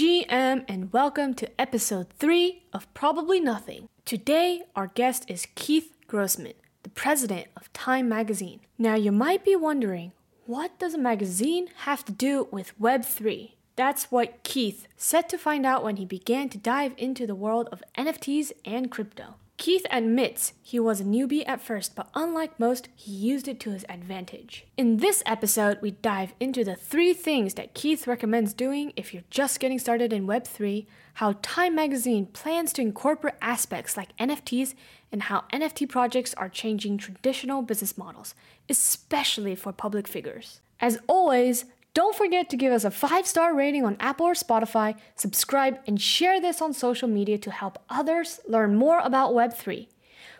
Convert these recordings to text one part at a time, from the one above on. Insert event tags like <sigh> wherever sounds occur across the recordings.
GM, and welcome to episode 3 of Probably Nothing. Today, our guest is Keith Grossman, the president of Time Magazine. Now, you might be wondering, what does a magazine have to do with Web3? That's what Keith set to find out when he began to dive into the world of NFTs and crypto. Keith admits he was a newbie at first, but unlike most, he used it to his advantage. In this episode, we dive into the three things that Keith recommends doing if you're just getting started in Web3, how Time Magazine plans to incorporate aspects like NFTs, and how NFT projects are changing traditional business models, especially for public figures. As always, don't forget to give us a five star rating on Apple or Spotify, subscribe, and share this on social media to help others learn more about Web3.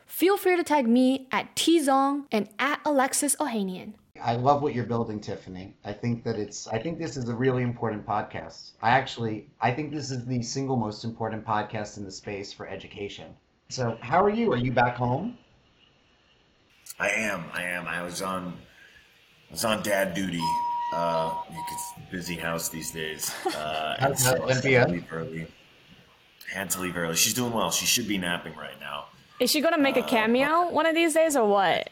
Feel free to tag me at Tzong and at Alexis Ohanian. I love what you're building, Tiffany. I think that it's I think this is a really important podcast. I actually I think this is the single most important podcast in the space for education. So, how are you? Are you back home? I am. I am. I was on I was on dad duty uh, it's busy house these days. Uh, <laughs> and so I had to leave early. Had to leave early. She's doing well. She should be napping right now. Is she gonna make a uh, cameo one of these days or what?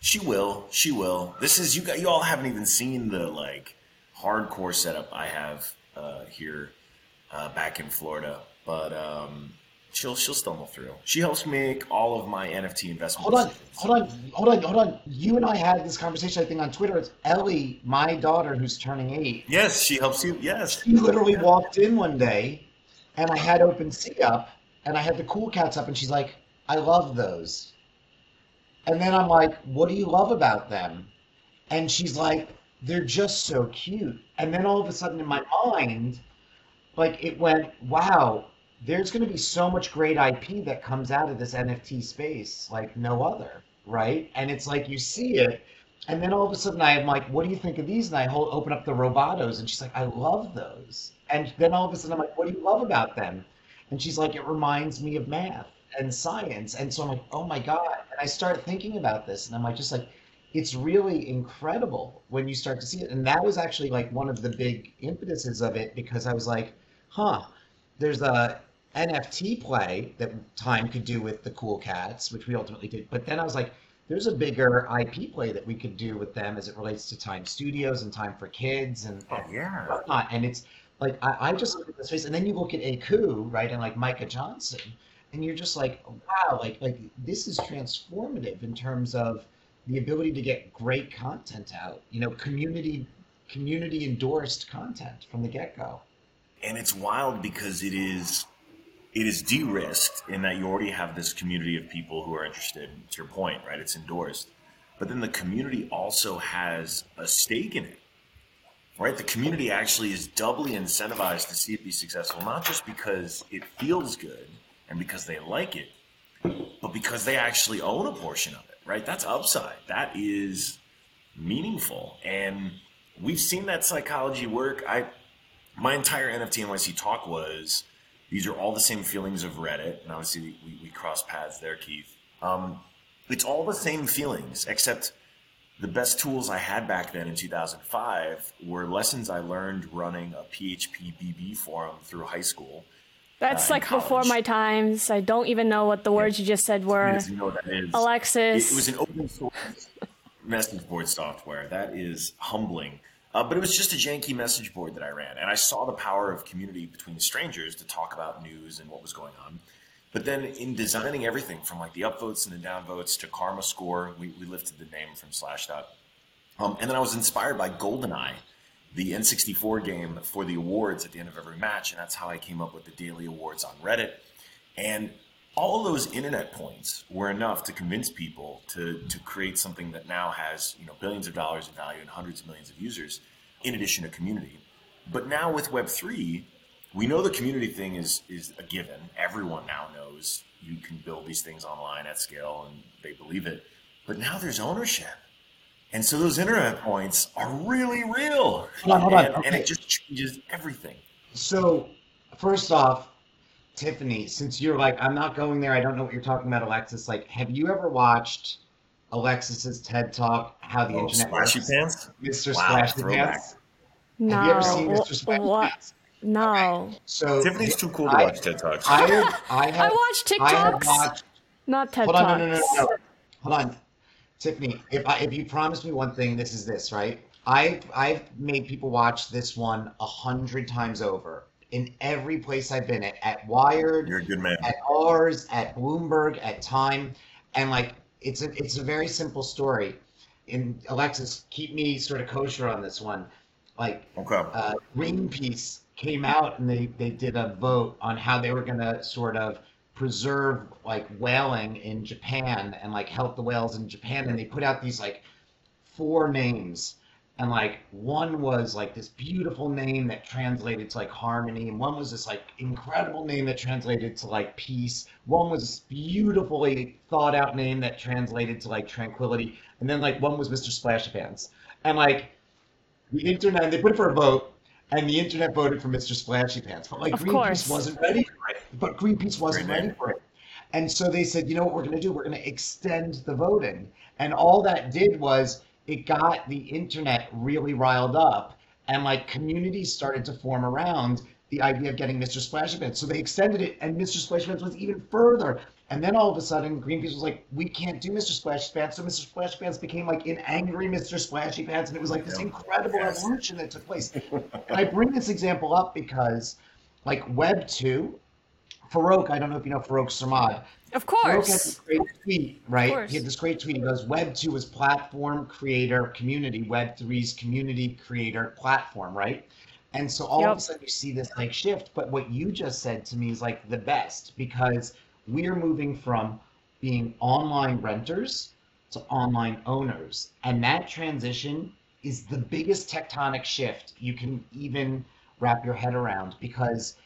She will. She will. This is you. Got you all haven't even seen the like hardcore setup I have uh, here uh, back in Florida, but um, she'll she'll stumble through. She helps make all of my NFT investments. Hold on, hold on, hold on, hold on. You and I had this conversation. I think on Twitter. It's Ellie, my daughter, who's turning eight. Yes, she helps you. Yes, she literally yeah. walked in one day, and I had OpenSea up, and I had the Cool Cats up, and she's like, "I love those." And then I'm like, "What do you love about them?" And she's like, "They're just so cute." And then all of a sudden, in my mind, like it went, "Wow." There's going to be so much great IP that comes out of this NFT space like no other, right? And it's like you see it, and then all of a sudden I'm like, "What do you think of these?" And I hold, open up the Robotos, and she's like, "I love those." And then all of a sudden I'm like, "What do you love about them?" And she's like, "It reminds me of math and science." And so I'm like, "Oh my god!" And I start thinking about this, and I'm like, just like, it's really incredible when you start to see it. And that was actually like one of the big impetuses of it because I was like, "Huh." There's a NFT play that Time could do with the Cool Cats, which we ultimately did. But then I was like, there's a bigger IP play that we could do with them as it relates to Time Studios and Time for Kids and, oh, yeah. whatnot. And it's like I, I just look at this face, and then you look at Aku, right, and like Micah Johnson, and you're just like, wow, like like this is transformative in terms of the ability to get great content out. You know, community community endorsed content from the get go. And it's wild because it is it is de-risked in that you already have this community of people who are interested. To your point, right? It's endorsed, but then the community also has a stake in it, right? The community actually is doubly incentivized to see it be successful, not just because it feels good and because they like it, but because they actually own a portion of it, right? That's upside. That is meaningful, and we've seen that psychology work. I my entire NFT NYC talk was these are all the same feelings of Reddit, and obviously we, we cross paths there, Keith. Um, it's all the same feelings, except the best tools I had back then in 2005 were lessons I learned running a PHP BB forum through high school. That's uh, like college. before my times. I don't even know what the words you just said were. You know what that is. Alexis. It, it was an open source <laughs> message board software. That is humbling. Uh, but it was just a janky message board that I ran. And I saw the power of community between strangers to talk about news and what was going on. But then in designing everything from like the upvotes and the downvotes to Karma Score, we, we lifted the name from Slashdot. Um, and then I was inspired by GoldenEye, the N64 game for the awards at the end of every match. And that's how I came up with the daily awards on Reddit. And all those internet points were enough to convince people to to create something that now has you know billions of dollars in value and hundreds of millions of users, in addition to community. But now with Web three, we know the community thing is is a given. Everyone now knows you can build these things online at scale, and they believe it. But now there's ownership. And so those internet points are really real. Hold on, hold on. And, okay. and it just changes everything. So, first off, Tiffany, since you're like, I'm not going there, I don't know what you're talking about, Alexis. Like, have you ever watched Alexis's TED Talk, How the oh, Internet Splashy Works? Pants? Mr. Wow, Splashy Pants? No. Have you ever seen Mr. Splashy what? Pants? No. So Tiffany's too cool to I- watch TED Talks. I have, <laughs> I have, I watch I have TikToks, watched. not TED Hold on, Talks. no, no, no, no, Hold on, Tiffany. If I, if you promise me one thing, this is this, right? I I've made people watch this one a hundred times over in every place I've been at, at Wired, You're a good man. at ours, at Bloomberg, at Time, and like it's a it's a very simple story. And Alexis, keep me sort of kosher on this one. Like Okay. uh, Greenpeace came out and they, they did a vote on how they were going to sort of preserve like whaling in Japan and like help the whales in Japan. And they put out these like four names. And like one was like this beautiful name that translated to like harmony, and one was this like incredible name that translated to like peace. One was this beautifully thought out name that translated to like tranquility, and then like one was Mr. Splashy Pants. And like the internet, they put it for a vote, and the internet voted for Mr. Splashy Pants. But like Of Greenpeace course. wasn't ready for it. But Greenpeace wasn't Great ready for it. And so they said, you know what we're going to do? We're going to extend the voting. And all that did was it got the internet really riled up, and like communities started to form around the idea of getting Mr. Splashy Pants. So they extended it, and Mr. Splashy Pants was even further. And then all of a sudden, Greenpeace was like, we can't do Mr. Splashy Pants. So Mr. Splashy Pants became like an angry Mr. Splashy Pants. And it was like this incredible Yes. revolution that took place. <laughs> and I bring this example up because, like, Web 2, Farokh, I don't know if you know Farokh Sarmad. Of Farokh had course. this great tweet, right? course. He had this great tweet. He goes, Web 2 is platform, creator, community. Web 3's community, creator, platform, right? And so all of a sudden you see this like shift. But what you just said to me is like the best because we're moving from being online renters to online owners. And that transition is the biggest tectonic shift you can even wrap your head around because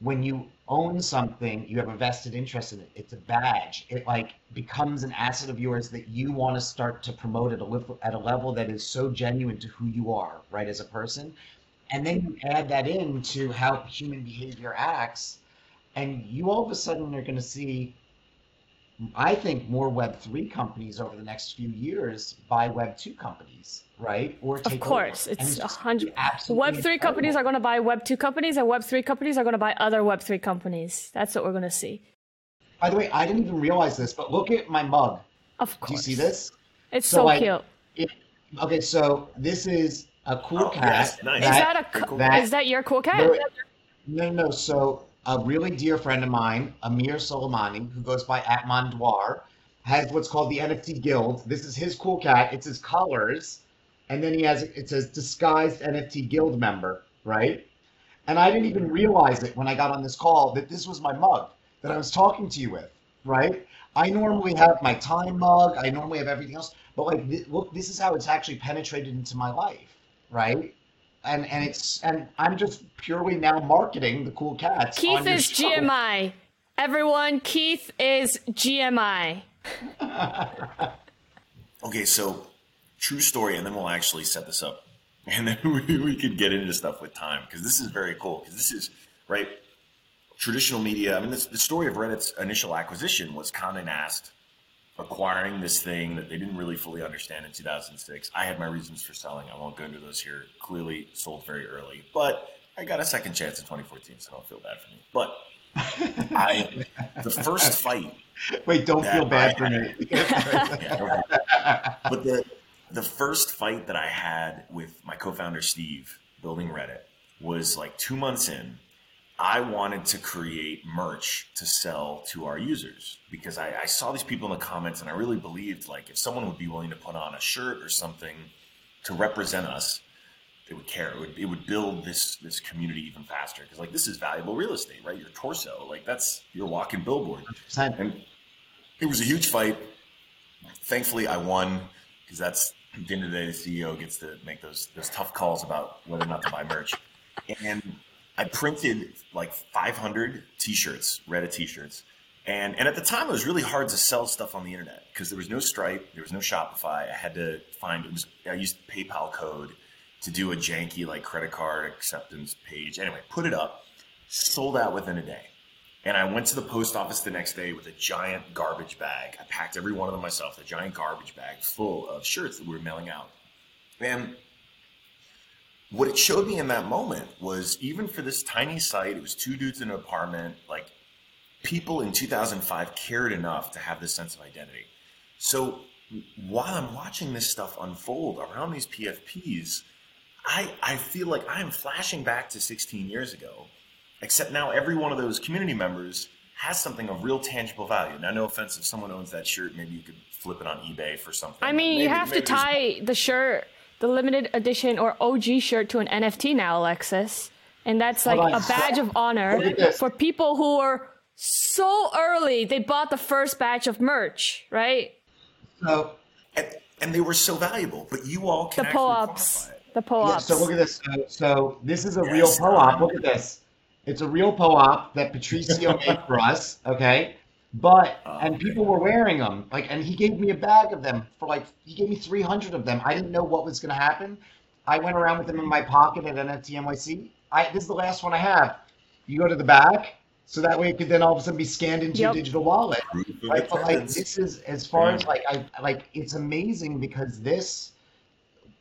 when you own something, you have a vested interest in it. It's a badge. It like becomes an asset of yours that you want to start to promote at a level, at a level that is so genuine to who you are, right, as a person. And then you add that into how human behavior acts, and you all of a sudden are going to see, I think, more Web3 companies over the next few years buy Web2 companies, right? Or Of course, over. It's a hundred. Web three incredible. companies are going to buy Web two companies, and Web three companies are going to buy other Web three companies. That's what we're going to see. By the way, I didn't even realize this, but look at my mug. Of course. Do you see this? It's So, so, like, cute. It, okay, so this is a cool Oh, cat. yes, nice. Is that a Very co- cool. that- is that your cool cat? No, no, no. So a really dear friend of mine, Amir Soleymani, who goes by at Mondoir, has what's called the NFT Guild. This is his cool cat. It's his colors, and then he has it says disguised NFT Guild member, right? And I didn't even realize it when I got on this call that this was my mug that I was talking to you with, right? I normally have my time mug. I normally have everything else, but like, th- look, this is how it's actually penetrated into my life, right? And and it's and I'm just purely now marketing the cool cats. Keith on is show. GMI. Everyone, Keith is GMI. <laughs> Okay, so true story, and then we'll actually set this up, <laughs> and then we, we could get into stuff with time because this is very cool. Because this is right traditional media. I mean, this, the story of Reddit's initial acquisition was Condé Nast acquiring this thing that they didn't really fully understand in 2006. I had my reasons for selling. I won't go into those here. Clearly sold very early, but I got a second chance in 2014, so don't feel bad for me. But <laughs> I, the first fight Wait, don't feel bad I for me. <laughs> yeah, problem. but the the first fight that I had with my co-founder Steve building Reddit was like two months in. I wanted to create merch to sell to our users because I, I saw these people in the comments and I really believed like if someone would be willing to put on a shirt or something to represent us, they would care. It would, it would build this this community even faster because like this is valuable real estate, right? Your torso, like that's your walking billboard. And it was a huge fight. Thankfully, I won because that's at the end of the day, the CEO gets to make those those tough calls about whether or not to buy merch. And I printed like 500 T-shirts, Reddit T-shirts, and and at the time it was really hard to sell stuff on the internet because there was no Stripe, there was no Shopify. I had to find it was I used PayPal code to do a janky like credit card acceptance page. Anyway, put it up, sold out within a day. And I went to the post office the next day with a giant garbage bag. I packed every one of them myself, a giant garbage bag full of shirts that we were mailing out. And what it showed me in that moment was even for this tiny site, it was two dudes in an apartment, like people in 2005 cared enough to have this sense of identity. So while I'm watching this stuff unfold around these PFPs, I, I feel like I'm flashing back to 16 years ago, except now every one of those community members has something of real tangible value. Now, no offense if someone owns that shirt, maybe you could flip it on eBay for something. I mean, maybe, you have to tie the shirt, the limited edition or OG shirt to an NFT now, Alexis. And that's like a badge of honor for people who are so early. They bought the first batch of merch, right? So, and, and they were so valuable, but you all can the pull-ups. The yeah, pull-ups. so look at this. So, so this is a Yes, real POAP. Look at this. It's a real POAP that Patricio <laughs> made for us. Okay. But Oh, and people were wearing them like, and he gave me a bag of them for like he gave me 300 of them. I didn't know what was going to happen. I went around with them in my pocket at NFT NYC. I this is the last one I have. You go to the back, so that way it could then all of a sudden be scanned into your digital wallet. Proof Right, but like this is as far as like I like it's amazing because this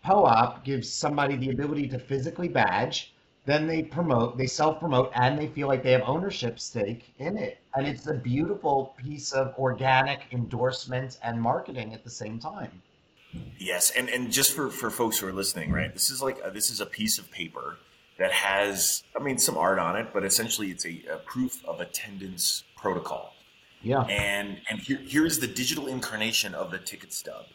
POAP gives somebody the ability to physically badge, then they promote, they self-promote, and they feel like they have ownership stake in it. And it's a beautiful piece of organic endorsement and marketing at the same time. Yes, and and just for for folks who are listening, right? This is like a, this is a piece of paper that has, I mean, some art on it, but essentially it's a, a proof of attendance protocol. Yeah. And and here here's the digital incarnation of the ticket stub.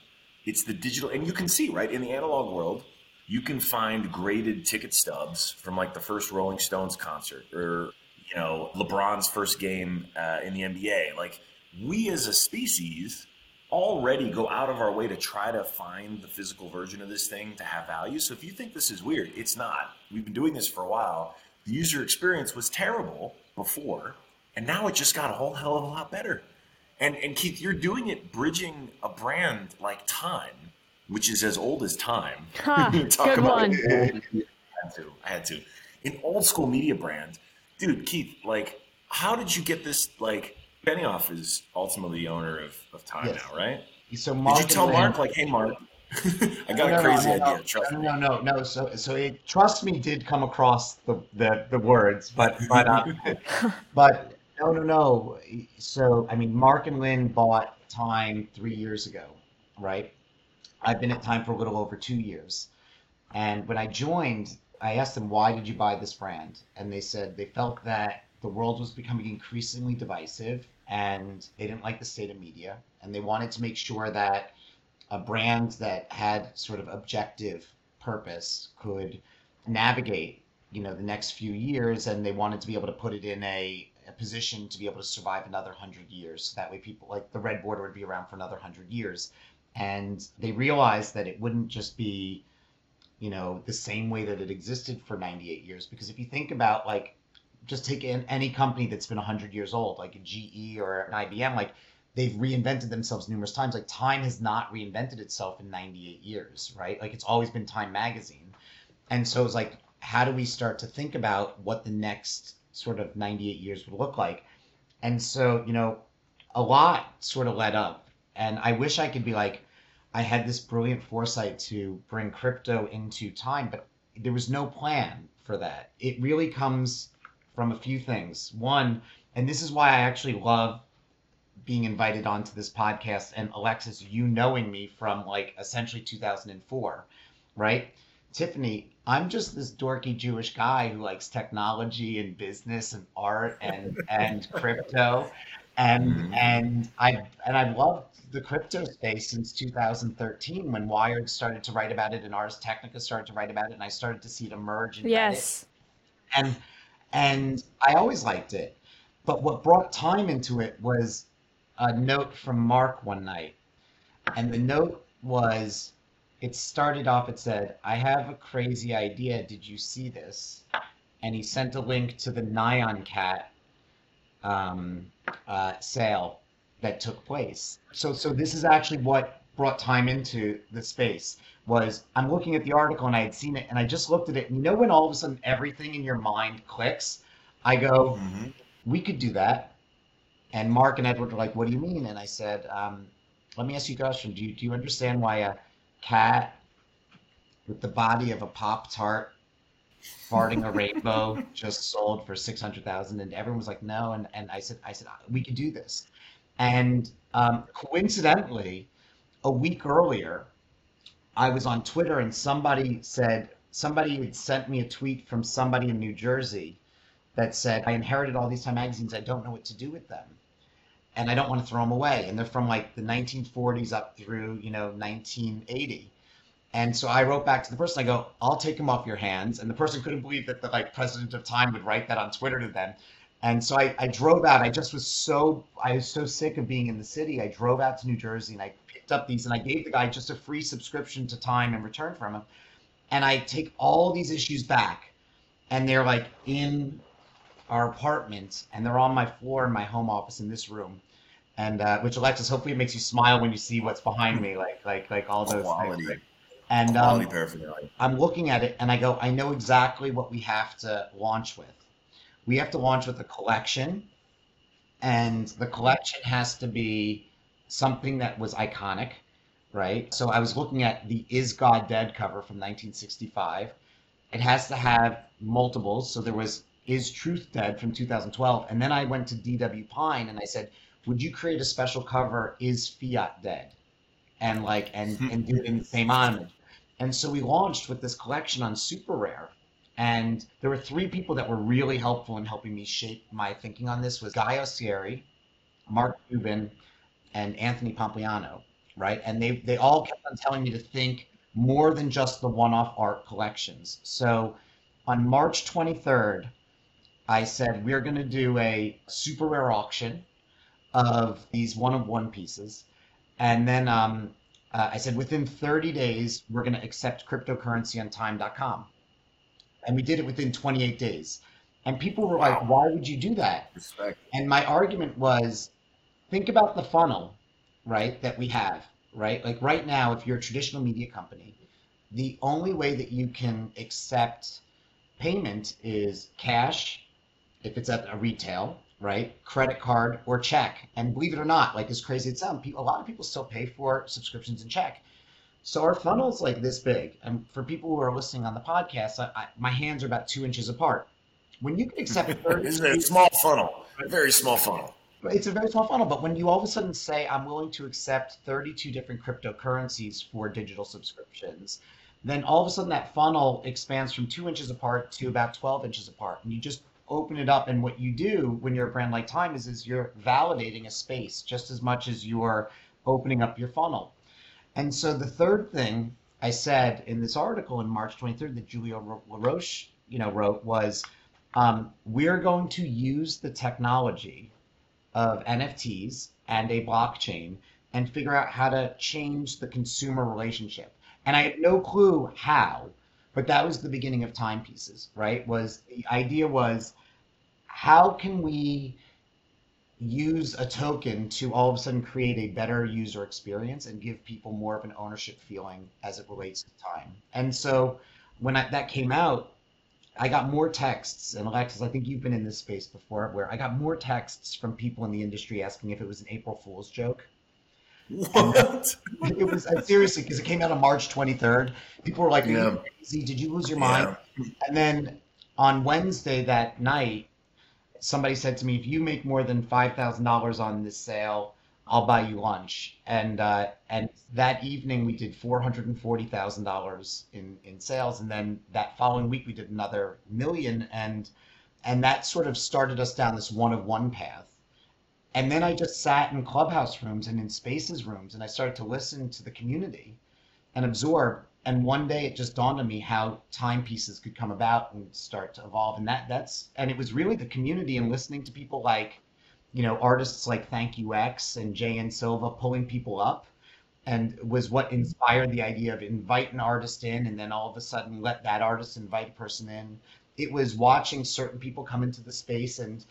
It's the digital, and you can see right in the analog world, you can find graded ticket stubs from like the first Rolling Stones concert or you know LeBron's first game uh, in the NBA. Like we as a species already go out of our way to try to find the physical version of this thing to have value. So if you think this is weird, it's not. We've been doing this for a while. The user experience was terrible before, and now it just got a whole hell of a lot better. And and Keith, you're doing it bridging a brand like Time, which is as old as time. <laughs> Huh, <laughs> Talk good about one. <laughs> I had to. I had to. An old school media brand, dude. Keith, like, how did you get this? Like, Benioff is ultimately the owner of, of Time Yes. now, right? So Did you tell Mark, like, hey, Mark, I got No, a crazy no, no, idea. Trust no, me. no, no, no. So, so it, trust me did come across the, the, the words, but, but, uh, but no, no, no. So, I mean, Mark and Lynne bought Time three years ago, right? I've been at Time for a little over two years. And when I joined, I asked them, why did you buy this brand? And they said they felt that the world was becoming increasingly divisive and they didn't like the state of media. And they wanted to make sure that a brand that had sort of objective purpose could navigate, you know, the next few years. And they wanted to be able to put it in a, a position to be able to survive another hundred years. So that way people like the red border would be around for another hundred years. And they realized that it wouldn't just be you know, the same way that it existed for 98 years. Because if you think about like, just take in any company that's been 100 years old, like a GE or an IBM, like they've reinvented themselves numerous times. Like Time has not reinvented itself in 98 years, right? Like it's always been Time Magazine. And so it's like, how do we start to think about what the next sort of 98 years would look like? And so, you know, a lot sort of led up. And I wish I could be like, I had this brilliant foresight to bring crypto into time, but there was no plan for that. It really comes from a few things. One, and this is why I actually love being invited onto this podcast and Alexis, you knowing me from like essentially 2004, right? Tiffany, I'm just this dorky Jewish guy who likes technology and business and art and and crypto. And Mhm. and I and I've loved the crypto space since 2013 when Wired started to write about it and Ars Technica started to write about it and I started to see it emerge in Reddit Yes. and and I always liked it. But what brought time into it was a note from Mark one night, and the note was, it started off. It said, "I have a crazy idea. Did you see this?" And he sent a link to the Nyan Cat um, uh, sale that took place. So so this is actually what brought time into the space was I'm looking at the article and I had seen it and I just looked at it. And you know when all of a sudden everything in your mind clicks? I go Mhm. we could do that. And Mark and Edward were like what do you mean? And I said um, let me ask you a question. Do you, do you understand why a cat with the body of a pop tart farting a rainbow just sold for 600,000 and everyone was like no and and I said I said we could do this. And um, coincidentally, a week earlier, I was on Twitter and somebody said somebody had sent me a tweet from somebody in New Jersey that said I inherited all these Time magazines. I don't know what to do with them, and I don't want to throw them away. And they're from like the 1940s up through you know 1980. And so I wrote back to the person. I go, "I'll take them off your hands." And the person couldn't believe that the like president of Time would write that on Twitter to them. And so I, I drove out. I just was so I was so sick of being in the city. I drove out to New Jersey and I picked up these and I gave the guy just a free subscription to Time in return from him. And I take all these issues back, and they're like in our apartment, and they're on my floor in my home office in this room. And uh, which Alexis, hopefully, it makes you smile when you see what's behind me, like like like all those Quality. things. And um. I'm looking at it and I go, I know exactly what we have to launch with. We have to launch with a collection, and the collection has to be something that was iconic, right? So I was looking at the Is God Dead cover from 1965. It has to have multiples. So there was Is Truth Dead from 2012. And then I went to DW Pine and I said, Would you create a special cover, Is Fiat Dead? And like, and, and do it in the same homage. And so we launched with this collection on SuperRare. And there were three people that were really helpful in helping me shape my thinking on this was Guy Oseary, Mark Cuban, and Anthony Pompliano, right? And they they all kept on telling me to think more than just the one-off art collections. So on March 23rd, I said we're going to do a super rare auction of these one-of-one pieces, and then um, uh, I said within 30 days we're going to accept cryptocurrency on Time.com, and we did it within 28 days. And people were like, "Why would you do that?" Respect. And my argument was think about the funnel, right, that we have, right? Like right now, if you're a traditional media company, the only way that you can accept payment is cash, if it's at a retail, right? Credit card or check. And believe it or not, like as crazy as it sounds, a lot of people still pay for subscriptions in check. So our funnel's like this big. And for people who are listening on the podcast, I, I, my hands are about two inches apart. When you can accept <laughs> 30 Isn't it a small funnel? A very small funnel. It's a very small funnel, but when you all of a sudden say, I'm willing to accept 32 different cryptocurrencies for digital subscriptions, then all of a sudden that funnel expands from two inches apart to about 12 inches apart. And you just open it up. And what you do when you're a brand like Time is, is you're validating a space just as much as you're opening up your funnel. And so the third thing I said in this article in March 23rd that Julia Ro- LaRoche, you know, wrote was, um, we're going to use the technology of NFTs and a blockchain and figure out how to change the consumer relationship. And I had no clue how, but that was the beginning of timepieces, right? Was the idea was how can we use a token to all of a sudden create a better user experience and give people more of an ownership feeling as it relates to time. And so when I, that came out, I got more texts, and Alexis, I think you've been in this space before, where I got more texts from people in the industry asking if it was an April Fool's joke. What? It was uh, seriously because it came out on March 23rd. People were like, Yeah. crazy? Did you lose your mind?" Yeah. And then on Wednesday that night, somebody said to me, "If you make more than five thousand dollars on this sale, I'll buy you lunch." And uh, and that evening we did four hundred and forty thousand dollars in in sales, and then that following week we did another million, and and that sort of started us down this one of one path. And then I just sat in clubhouse rooms and in spaces rooms, and I started to listen to the community and absorb. And one day it just dawned on me how timepieces could come about and start to evolve. And that that's and it was really the community and listening to people like, you know, artists like Thank You X and Jay and Silva pulling people up and was what inspired the idea of invite an artist in and then all of a sudden let that artist invite a person in. It was watching certain people come into the space and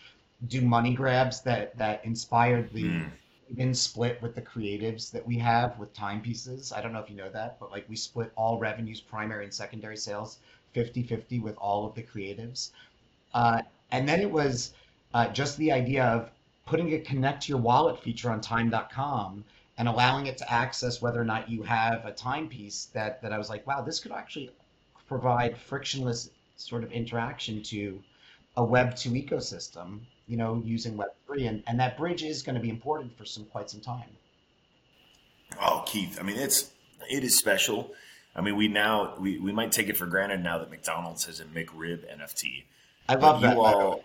do money grabs that that inspired the Mm. Even split with the creatives that we have with timepieces. I don't know if you know that, but like we split all revenues, primary and secondary sales, 50-50 with all of the creatives. Uh, and then it was uh, just the idea of putting a connect to your wallet feature on time.com and allowing it to access whether or not you have a timepiece that, that I was like, wow, this could actually provide frictionless sort of interaction to a Web two ecosystem. You know, using Web three, and, and that bridge is going to be important for some quite some time. Oh, Keith, I mean, it's it is special. I mean, we now we, we might take it for granted now that McDonald's has a McRib NFT. I love that. You all,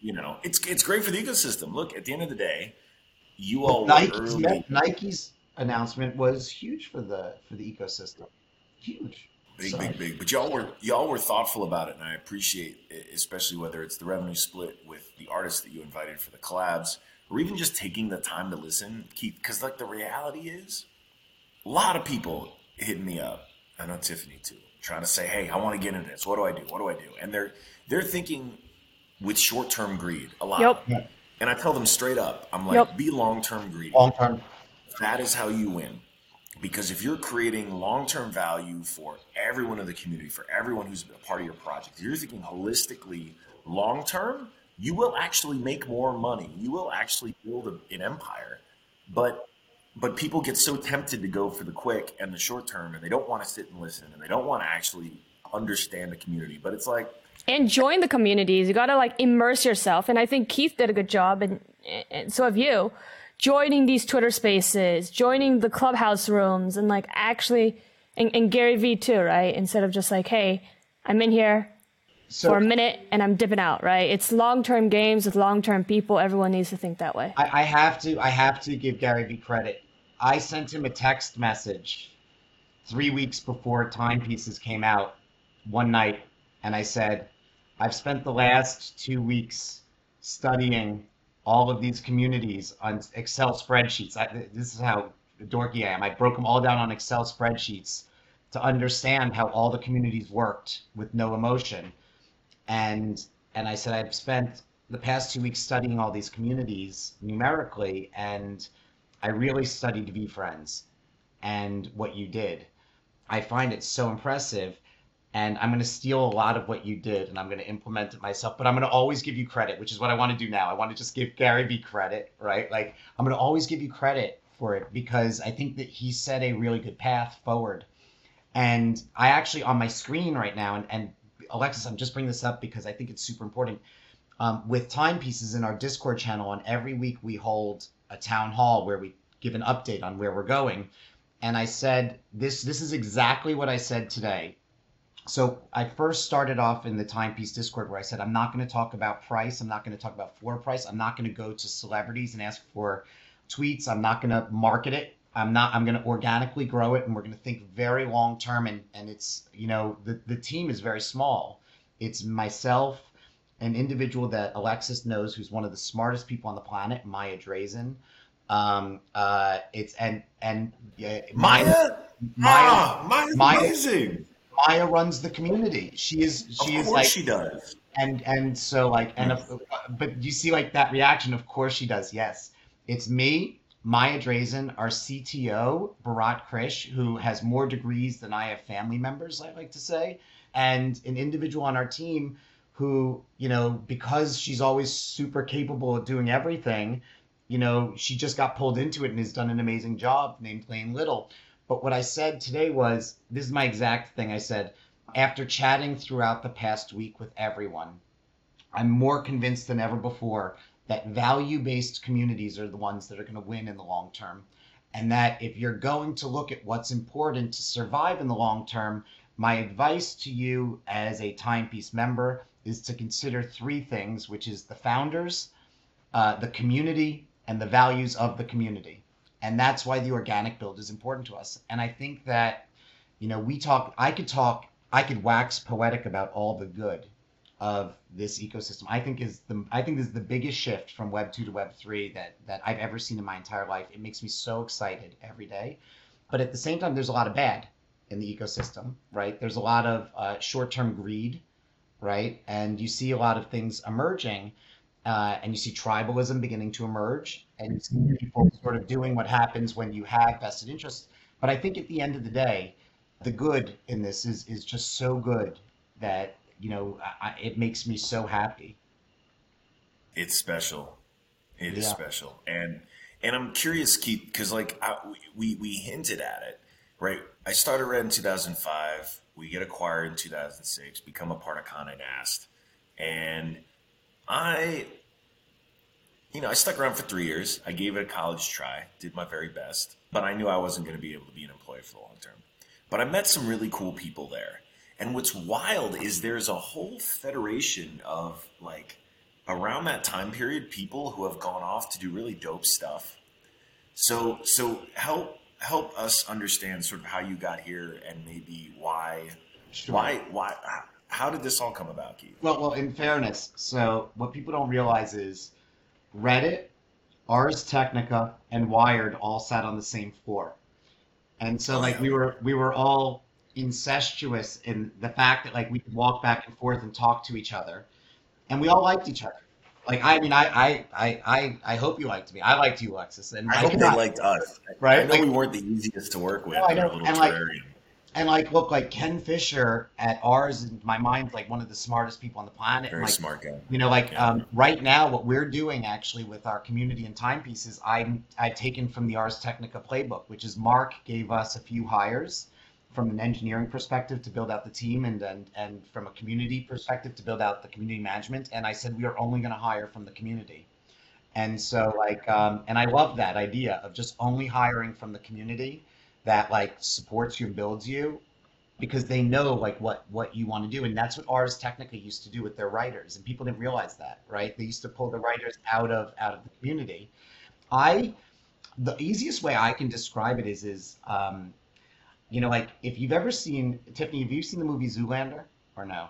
you know, it's it's great for the ecosystem. Look, at the end of the day, you all Nike's, Nike's announcement was huge for the for the ecosystem. Huge. Big, so. big, big. But y'all were y'all were thoughtful about it, and I appreciate, it, especially whether it's the revenue split with the artists that you invited for the collabs, or even just taking the time to listen, Keith. Because like the reality is, a lot of people hitting me up. I know Tiffany too, trying to say, "Hey, I want to get into this. What do I do? What do I do?" And they're they're thinking with short term greed a lot. Yep. And I tell them straight up, I'm like, yep. be long term greedy. Long term. That is how you win. Because if you're creating long term value for everyone in the community, for everyone who's a part of your project, if you're thinking holistically long term, you will actually make more money. You will actually build a, an empire. But but people get so tempted to go for the quick and the short term and they don't want to sit and listen and they don't want to actually understand the community. But it's like and join the communities. You got to like immerse yourself. And I think Keith did a good job, and, and so have you, joining these Twitter spaces, joining the clubhouse rooms, and like actually, and, and Gary Vee too, right? Instead of just like, hey, I'm in here so, for a minute and I'm dipping out, right? It's long term games with long term people. Everyone needs to think that way. I, I have to. I have to give Gary Vee credit. I sent him a text message three weeks before Timepieces came out one night, and I said, I've spent the last two weeks studying all of these communities on Excel spreadsheets. I, this is how dorky I am. I broke them all down on Excel spreadsheets to understand how all the communities worked with no emotion. And and I said I've spent the past two weeks studying all these communities numerically, and I really studied VeeFriends and what you did. I find it so impressive and I'm going to steal a lot of what you did and I'm going to implement it myself. But I'm going to always give you credit, which is what I want to do now. I want to just give Gary Vee credit, right? Like I'm going to always give you credit for it because I think that he set a really good path forward. And I actually on my screen right now, and, and Alexis, I'm just bringing this up because I think it's super important. Um, with timepieces in our Discord channel, and every week we hold a town hall where we give an update on where we're going. And I said this. This is exactly what I said today so I first started off in the timepiece Discord where I said I'm not going to talk about price. I'm not going to talk about floor price. I'm not going to go to celebrities and ask for tweets. I'm not going to market it. I'm not. I'm going to organically grow it, and we're going to think very long term. And and it's you know the the team is very small. It's myself, an individual that Alexis knows, who's one of the smartest people on the planet, Maya Draisin. Um, uh, it's and and uh, Maya, Maya, ah, Maya's Maya, amazing. Maya runs the community. She is. She of is like she does. And and so like and if, but you see like that reaction. Of course she does. Yes, it's me, Maya Draisin, our CTO Bharat Krish, who has more degrees than I have family members. I like to say, and an individual on our team who you know because she's always super capable of doing everything. You know, she just got pulled into it and has done an amazing job. Named Lane Little but what I said today was this is my exact thing. I said, after chatting throughout the past week with everyone, I'm more convinced than ever before that value based communities are the ones that are going to win in the long term. And that if you're going to look at what's important to survive in the long term, my advice to you as a timepiece member is to consider three things, which is the founders, uh, the community, and the values of the community and that's why the organic build is important to us. And i think that you know we talk i could talk i could wax poetic about all the good of this ecosystem. I think is the i think this is the biggest shift from web 2 to web 3 that that i've ever seen in my entire life. It makes me so excited every day. But at the same time there's a lot of bad in the ecosystem right? There's a lot of uh, short-term greed right? And you see a lot of things emerging uh, and you see tribalism beginning to emerge, and you see people sort of doing what happens when you have vested interests. But I think at the end of the day, the good in this is is just so good that you know I, it makes me so happy. It's special. It yeah. is special, and and I'm curious, Keith, because like I, we we hinted at it, right? I started Red in 2005. We get acquired in 2006, become a part of Condé Nast, and I, you know, I stuck around for three years. I gave it a college try, did my very best, but I knew I wasn't going to be able to be an employee for the long term. But I met some really cool people there. And what's wild is there's a whole federation of like around that time period people who have gone off to do really dope stuff. So so help help us understand sort of how you got here and maybe why Sure. why why how did this all come about, Keith? Well, well, in fairness, so what people don't realize is Reddit, Ars Technica, and Wired all sat on the same floor. And so like we were we were all incestuous in the fact that like we could walk back and forth and talk to each other. And we all liked each other. Like I mean I I I I, I hope you liked me. I liked you, Alexis. And I I hope they liked us. Right? I know Like- we weren't the easiest to work with. No, I know. little And, like, terrarium. And like, look, like Ken Fisher at ours, in my mind, like one of the smartest people on the planet. very like, smart guy. You know, like Yeah. um, right now, what we're doing actually with our community and timepieces, I'm I've taken from the Ars Technica playbook, which is Mark gave us a few hires from an engineering perspective to build out the team, and and and from a community perspective to build out the community management. And I said we are only going to hire from the community. And so like, um, and I love that idea of just only hiring from the community that like supports you and builds you because they know like what what you want to do and that's what Ars Technica used to do with their writers and people didn't realize that right they used to pull the writers out of out of the community I the easiest way I can describe it is is um, you know like if you've ever seen Tiffany have you seen the movie Zoolander or no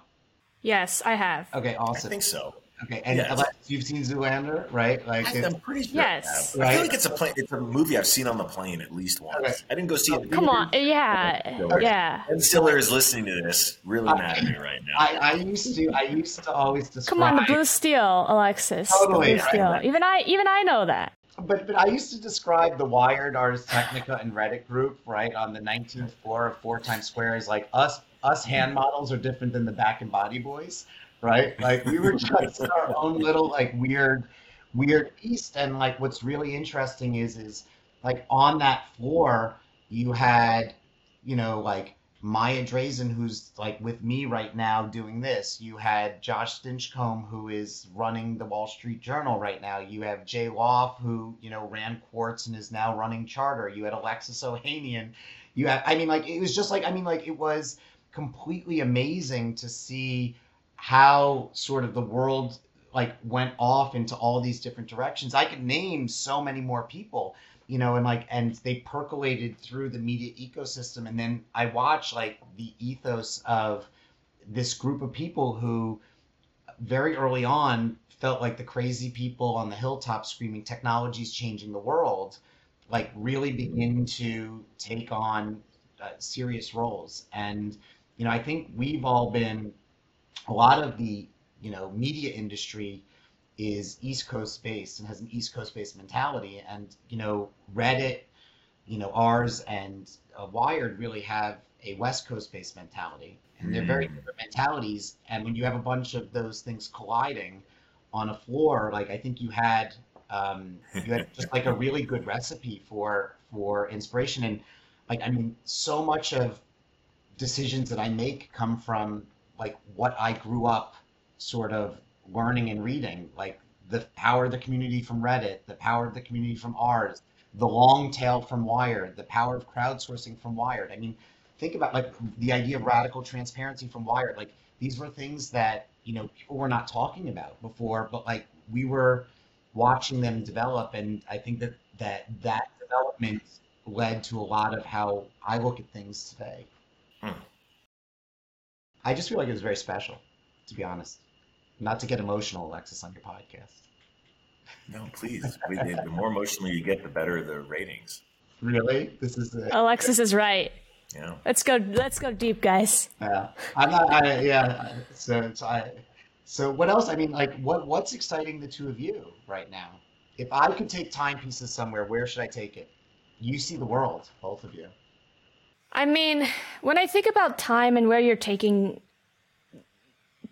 Yes, I have. okay awesome I awesome think so. Okay and Yes. Alexis, you've seen Zoolander right like I, it's- am pretty sure. Yes. I, have. I feel like it's a plane. It's a movie I've seen on the plane at least once. Okay. I didn't go see it. Come on. Yeah. Yeah. And Stiller is listening to this, really mad at me right now. I, I used to I used to always describe Come on, the blue steel, Alexis. Totally, blue steel. right. Even I, even I know that. But but I used to describe the Wired Ars Technica and Reddit group, right, on the 19th floor of Four Times Square as like us us hand models are different than the Back and Body Boys, right? <laughs> Like we were just our own little like weird weird beast. And like what's really interesting is is like on that floor you had, you know, like Maya Draisin, who's like with me right now doing this. You had Josh Stinchcomb, who is running the Wall Street Journal right now. You have Jay Lauf, who, you know, ran Quartz and is now running Charter. You had Alexis Ohanian. You had, I mean, like, it was just like, I mean, like, it was completely amazing to see how sort of the world like went off into all these different directions. I could name so many more people you know, and like, and they percolated through the media ecosystem. And then I watch like the ethos of this group of people who very early on felt like the crazy people on the hilltop screaming, technology's changing the world, like really begin to take on uh, serious roles. And, you know, I think we've all been, a lot of the, you know, media industry is East Coast based and has an East Coast based mentality. And, you know, Reddit, you know, ours and uh, Wired really have a West Coast based mentality. And they're very Mm. different mentalities. And when you have a bunch of those things colliding on a floor, like I think you had, um, you had just like a really good recipe for for inspiration. And like, I mean, so much of decisions that I make come from like what I grew up sort of learning and reading, like the power of the community from Reddit, the power of the community from ours, the long tail from Wired, the power of crowdsourcing from Wired. I mean, think about like the idea of radical transparency from Wired. Like these were things that you know people were not talking about before, but like we were watching them develop, and I think that that that development led to a lot of how I look at things today. I just feel like it was very special, to be honest. Not to get emotional, Alexis, on your podcast. No, please. We, the more emotional you get, the better the ratings. Really? This is it. Alexis is right. Yeah. Let's go. Let's go deep, guys. Yeah, I'm not. I, yeah. So, so I. So what else? I mean, like, what what's exciting the two of you right now? If I could take timepieces somewhere, where should I take it? You see the world, both of you. I mean, when I think about time and where you're taking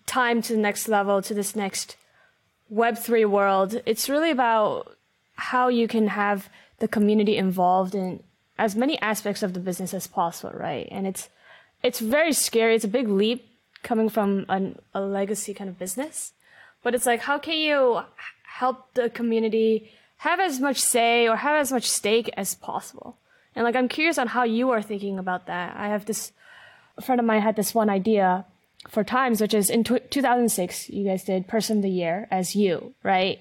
time to the next level, to this next Web3 world, it's really about how you can have the community involved in as many aspects of the business as possible, right? And it's it's very scary. It's a big leap coming from an, a legacy kind of business, but it's like how can you help the community have as much say or have as much stake as possible? And like I'm curious on how you are thinking about that. I have this a friend of mine had this one idea for Times, which is in t- 2006, you guys did Person of the Year as you, right?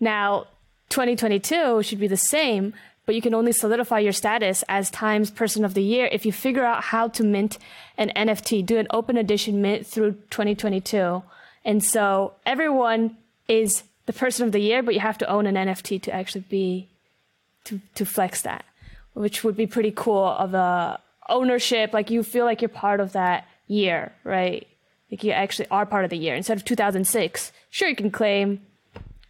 Now, 2022 should be the same, but you can only solidify your status as Times Person of the Year if you figure out how to mint an NFT, do an open edition mint through 2022. And so everyone is the Person of the Year, but you have to own an NFT to actually be to to flex that, which would be pretty cool of a ownership. Like you feel like you're part of that year, right? Like you actually are part of the year instead of 2006. Sure, you can claim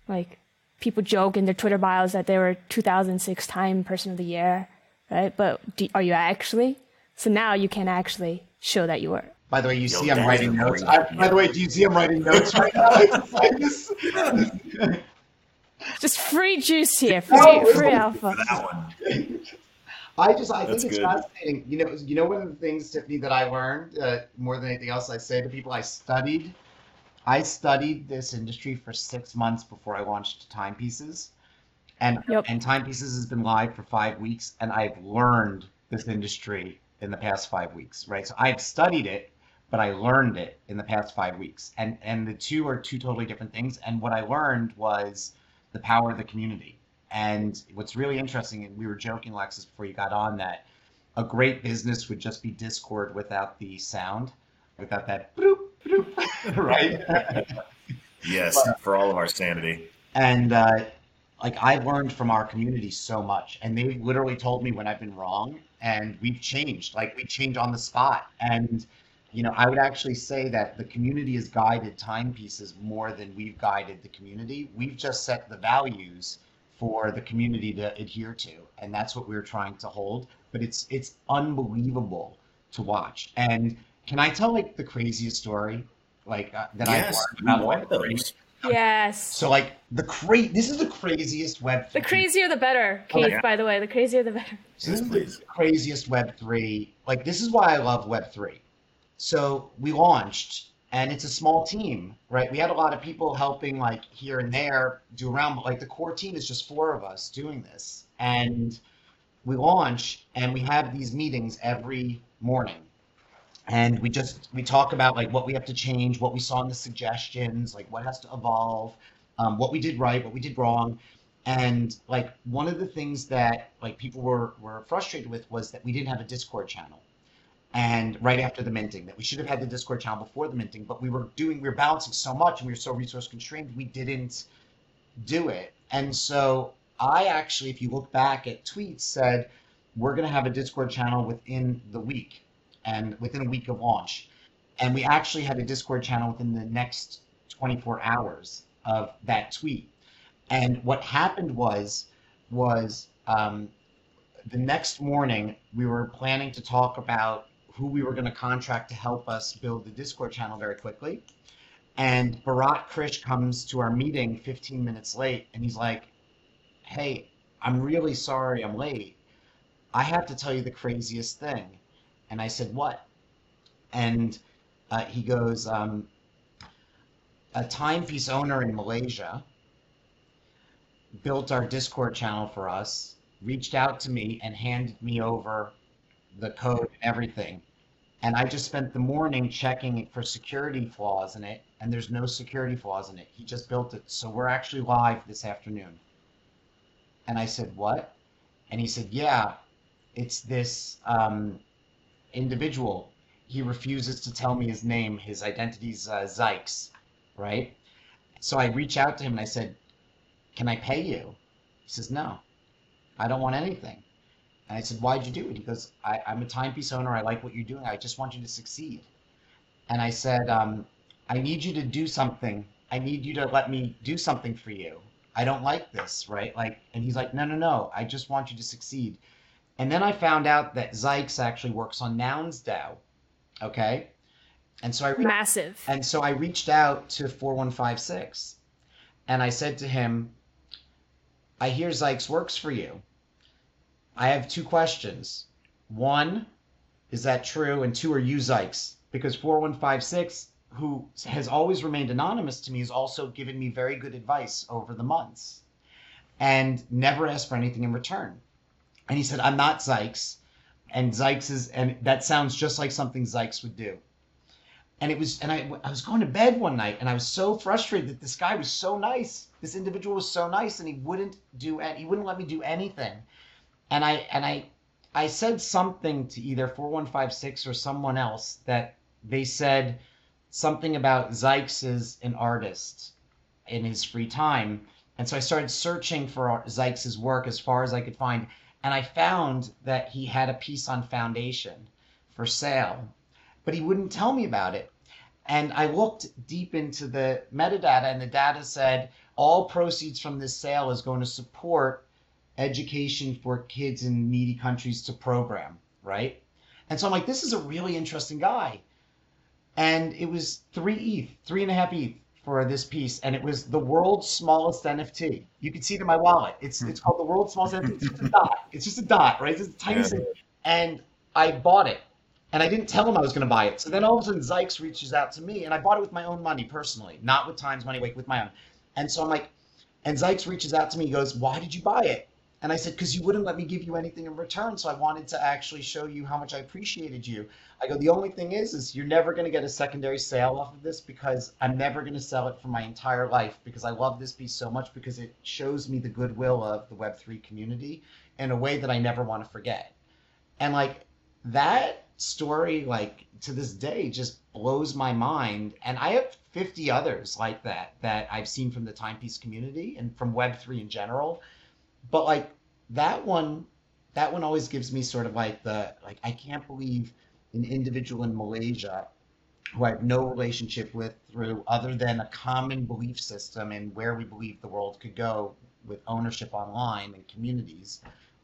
like people joke in their Twitter bios that they were 2006 Time Person of the Year, right? But do, are you actually? So now you can actually show that you were. By the way, you Yo, see I'm writing notes. I, by the way, do you see I'm writing notes right now? It's like this- Just free juice here, <laughs> free, free <laughs> alpha. For that one. I just I That's think it's good. fascinating. You know, you know one of the things, Tiffany, that I learned uh, more than anything else. I say to people, I studied, I studied this industry for six months before I launched Timepieces, and Yep. and Timepieces has been live for five weeks, and I've learned this industry in the past five weeks, right? So I've studied it, but I learned it in the past five weeks, and and the two are two totally different things. And what I learned was the power of the community. And what's really interesting, and we were joking, Alexis, before you got on, that a great business would just be Discord without the sound, without that bloop, bloop, <laughs> right? Yes, for all of our sanity. and uh, like I've learned from our community so much, and they literally told me when I've been wrong, and we've changed. Like we change on the spot, and you know I would actually say that the community has guided timepieces more than we've guided the community. We've just set the values for the community to adhere to, and that's what we're trying to hold. But it's it's unbelievable to watch. And can I tell like the craziest story, like uh, that Yes, I've we learned about want Web3? those. Yes. So like the cra- this is the craziest web. The crazier the better, Keith, Okay. by the way. The crazier the better. so This is the Please. craziest web three. Like this is why I love web three. So we launched, and it's a small team, right? We had a lot of people helping, like here and there, do around. But like the core team is just four of us doing this, and we launch, and we have these meetings every morning and we just we talk about like what we have to change what we saw in the suggestions like what has to evolve um, what we did right what we did wrong and like one of the things that like people were were frustrated with was that we didn't have a discord channel and right after the minting that we should have had the discord channel before the minting but we were doing we were balancing so much and we were so resource constrained we didn't do it and so i actually if you look back at tweets said we're going to have a discord channel within the week and within a week of launch. And we actually had a Discord channel within the next 24 hours of that tweet. And what happened was, was um, the next morning we were planning to talk about who we were going to contract to help us build the Discord channel very quickly. And Bharat Krish comes to our meeting 15 minutes late, and he's like, "Hey, I'm really sorry I'm late. I have to tell you the craziest thing." And I said, What? And uh, he goes, um, A timepiece owner in Malaysia built our Discord channel for us, reached out to me, and handed me over the code and everything. And I just spent the morning checking for security flaws in it, and there's no security flaws in it. He just built it. So we're actually live this afternoon. And I said, What? And he said, Yeah, it's this. Um, individual. He refuses to tell me his name. His identity's uh, Zykes, right? So I reach out to him and I said, "Can I pay you?" He says, "No, I don't want anything." And I said, "Why'd you do it?" He goes, I, "I'm a timepiece owner. I like what you're doing. I just want you to succeed." And I said, um, "I need you to do something. I need you to let me do something for you. I don't like this, right?" Like, and he's like, "No, no, no. I just want you to succeed." And then I found out that Zykes actually works on Nouns DAO. Okay. And so I re- Massive. and so I reached out to 4156 and I said to him, I hear Zykes works for you. I have two questions. One, is that true? And two, are you Zykes? Because 4156, who has always remained anonymous to me, has also given me very good advice over the months and never asked for anything in return. And he said, I'm not Zykes. And Zykes is, and that sounds just like something Zykes would do. And it was, and I, I was going to bed one night and I was so frustrated that this guy was so nice. This individual was so nice and he wouldn't do, he wouldn't let me do anything. And I, and I, I said something to either 4156 or someone else that they said something about Zykes is an artist in his free time. And so I started searching for Zykes' work as far as I could find. And I found that he had a piece on Foundation for sale, but he wouldn't tell me about it. And I looked deep into the metadata, and the data said all proceeds from this sale is going to support education for kids in needy countries to program, right? And so I'm like, this is a really interesting guy. And it was three ETH, three and a half ETH for this piece, and it was the world's smallest NFT. You can see it in my wallet. It's it's called the world's smallest NFT. It's just a dot. It's just a dot, right? It's tiny yeah. thing. And I bought it. And I didn't tell him I was going to buy it. So then all of a sudden, Zykes reaches out to me, and I bought it with my own money personally, not with Times money, like with my own. And so I'm like, and Zykes reaches out to me, he goes, Why did you buy it? And I said, because you wouldn't let me give you anything in return. So I wanted to actually show you how much I appreciated you. I go, the only thing is, is you're never going to get a secondary sale off of this because I'm never going to sell it for my entire life because I love this piece so much because it shows me the goodwill of the Web3 community in a way that I never want to forget. And like that story, like to this day, just blows my mind. And I have 50 others like that that I've seen from the timepiece community and from Web3 in general but like that one that one always gives me sort of like the like I can't believe an individual in Malaysia who I have no relationship with through other than a common belief system and where we believe the world could go with ownership online and communities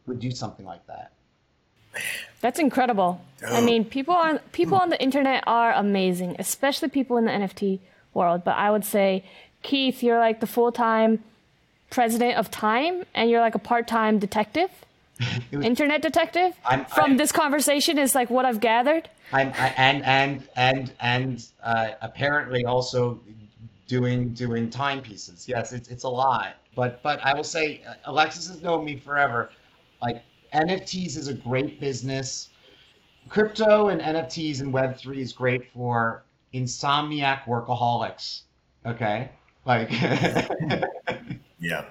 would do something like that. That's incredible. Oh. I mean, people on people on the internet are amazing, especially people in the NFT world. But I would say, Keith, you're like the full time president of Time and you're like a part time detective, <laughs> was, internet detective. I'm, From I'm, this conversation is like what I've gathered. I'm I, and and and and uh, apparently also doing doing timepieces. Yes, it's it's a lot. But but I will say uh, Alexis has known me forever. Like NFTs is a great business. Crypto and NFTs and Web three is great for insomniac workaholics. Okay, like <laughs> <laughs> Yeah.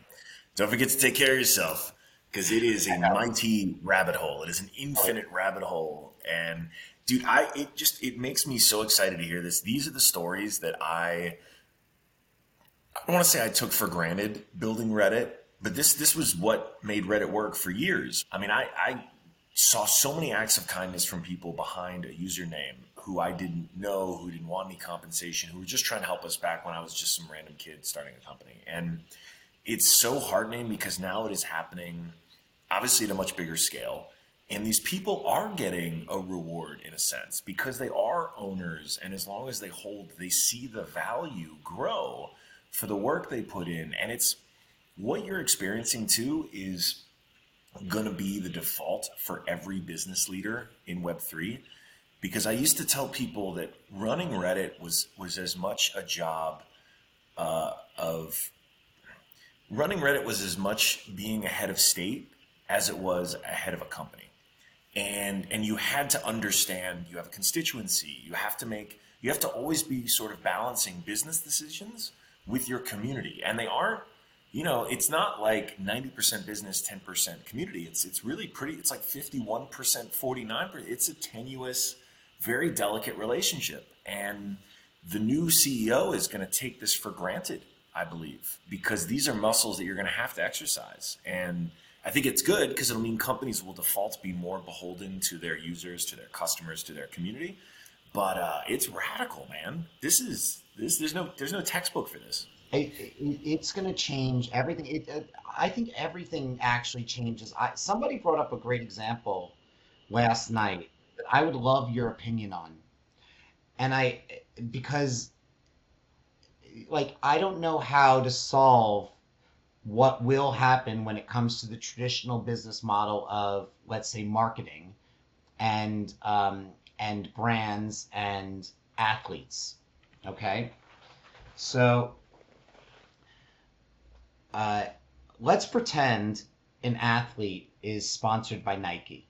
Don't forget to take care of yourself because it is a <laughs> mighty rabbit hole. It is an infinite rabbit hole. And dude, I it just it makes me so excited to hear this. These are the stories that I I don't want to say I took for granted building Reddit, but this this was what made Reddit work for years. I mean, I, I saw so many acts of kindness from people behind a username who I didn't know, who didn't want any compensation, who were just trying to help us back when I was just some random kid starting a company. And it's so heartening because now it is happening obviously at a much bigger scale. And these people are getting a reward in a sense because they are owners. And as long as they hold they see the value grow for the work they put in. And it's what you're experiencing too is going to be the default for every business leader in web3 because i used to tell people that running reddit was was as much a job uh, of running Reddit was as much being a head of state as it was a head of a company. And and you had to understand you have a constituency. You have to make you have to always be sort of balancing business decisions with your community. And they aren't, you know, it's not like 90% business, 10% community. It's it's really pretty it's like 51%, 49%. It's a tenuous, very delicate relationship. And the new CEO is going to take this for granted I believe, because these are muscles that you're going to have to exercise. And I think it's good because it'll mean companies will default be more beholden to their users, to their customers, to their community. But uh, it's radical, man. This is this. There's no there's no textbook for this. It, it, it's going to change everything. It, uh, I think everything actually changes. I, somebody brought up a great example last night that I would love your opinion on, and I because like I don't know how to solve what will happen when it comes to the traditional business model of let's say marketing and um, and brands and athletes. Okay, so uh, let's pretend an athlete is sponsored by Nike.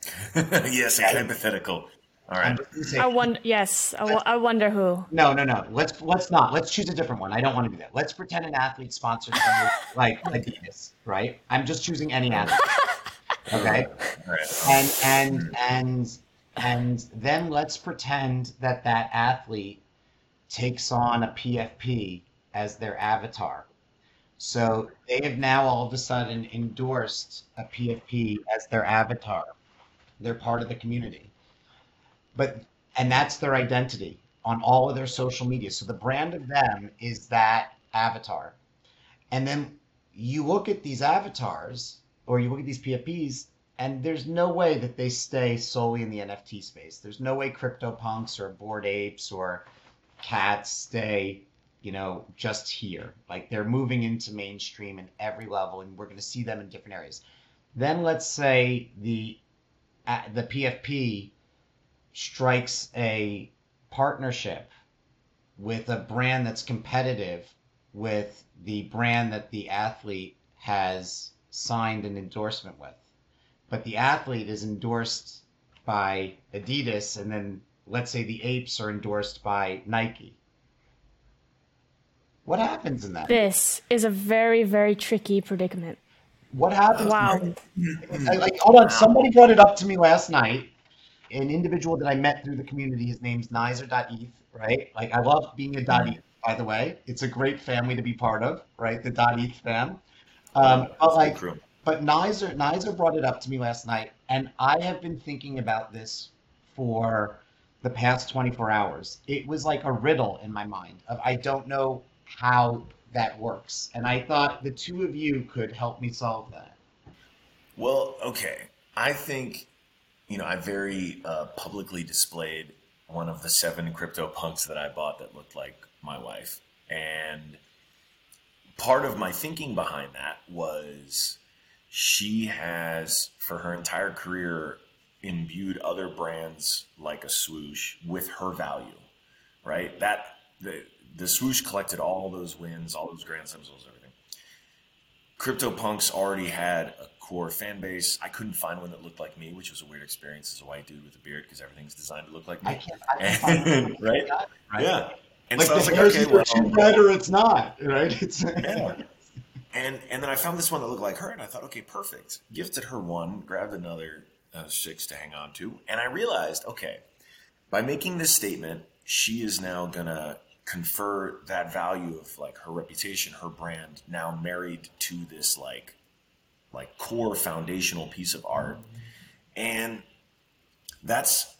<laughs> yes, hypothetical. All right. I wonder. Yes, I, w- I wonder who. No, no, no. Let's let's not. Let's choose a different one. I don't want to do that. Let's pretend an athlete sponsored by <laughs> like Adidas, right? I'm just choosing any athlete. <laughs> Okay. Right. And and hmm. and and then let's pretend that that athlete takes on a PFP as their avatar. So they have now all of a sudden endorsed a PFP as their avatar. They're part of the community. But and that's their identity on all of their social media. So the brand of them is that avatar. And then you look at these avatars or you look at these PFPs and there's no way that they stay solely in the NFT space. There's no way CryptoPunks or Bored Apes or Cats stay, you know, just here. Like they're moving into mainstream in every level, and we're going to see them in different areas. Then let's say the uh, the PFP strikes a partnership with a brand that's competitive with the brand that the athlete has signed an endorsement with. But the athlete is endorsed by Adidas, and then let's say the apes are endorsed by Nike. What happens in that? This is a very, very tricky predicament. What happens? Wow. Like, hold on. Somebody brought it up to me last night. An individual that I met through the community. His name's Nizer.eth, right? Like, I love being a .eth, by the way. It's a great family to be part of, right? The .eth fam. Um, but like, Crew. but Nizer, Nizer brought it up to me last night, and I have been thinking about this for the past 24 hours. It was like a riddle in my mind of I don't know how that works, and I thought the two of you could help me solve that. Well, okay. I think, you know, I very uh, publicly displayed one of the seven crypto punks that I bought that looked like my wife. And part of my thinking behind that was she has, for her entire career, imbued other brands like a swoosh with her value, right? That the the swoosh collected all those wins, all those grand slams, everything. CryptoPunks already had a core fan base. I couldn't find one that looked like me, which was a weird experience as a white dude with a beard because everything's designed to look like I me. can't, I can't And- <laughs> right? Right? Yeah. And Like so I the was like, hair's okay, well, too red or it's not, right? <laughs> It's yeah. And and then I found this one that looked like her, and I thought, okay, perfect. Gifted her one, grabbed another uh, six to hang on to, and I realized, okay, by making this statement, she is now gonna confer that value of like her reputation, her brand, now married to this like like core foundational piece of art, and that's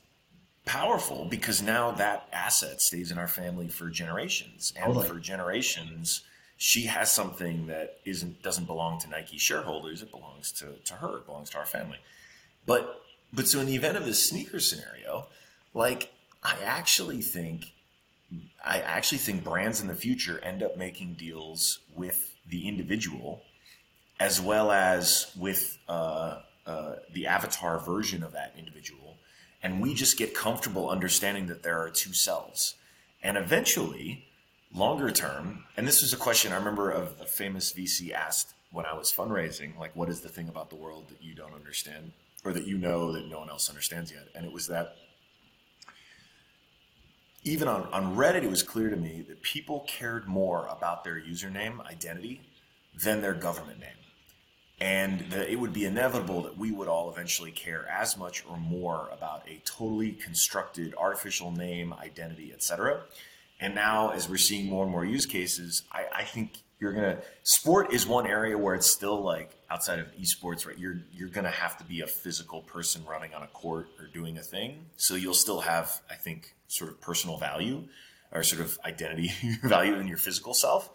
powerful because now that asset stays in our family for generations. And Totally. for generations she has something that isn't doesn't belong to Nike shareholders. It belongs to, to her. It belongs to our family. But but so in the event of this sneaker scenario like I actually think I actually think brands in the future end up making deals with the individual as well as with uh, uh, the avatar version of that individual. And we just get comfortable understanding that there are two selves. And eventually, longer term, and this was a question I remember of a famous VC asked when I was fundraising, like, what is the thing about the world that you don't understand or that you know that no one else understands yet? And it was that even on, on Reddit, it was clear to me that people cared more about their username identity than their government name. And that it would be inevitable that we would all eventually care as much or more about a totally constructed artificial name, identity, etc. And now, as we're seeing more and more use cases, I, I think you're gonna. Sport is one area where it's still like outside of esports, right? You're you're gonna have to be a physical person running on a court or doing a thing. So you'll still have, I think, sort of personal value or sort of identity <laughs> value in your physical self.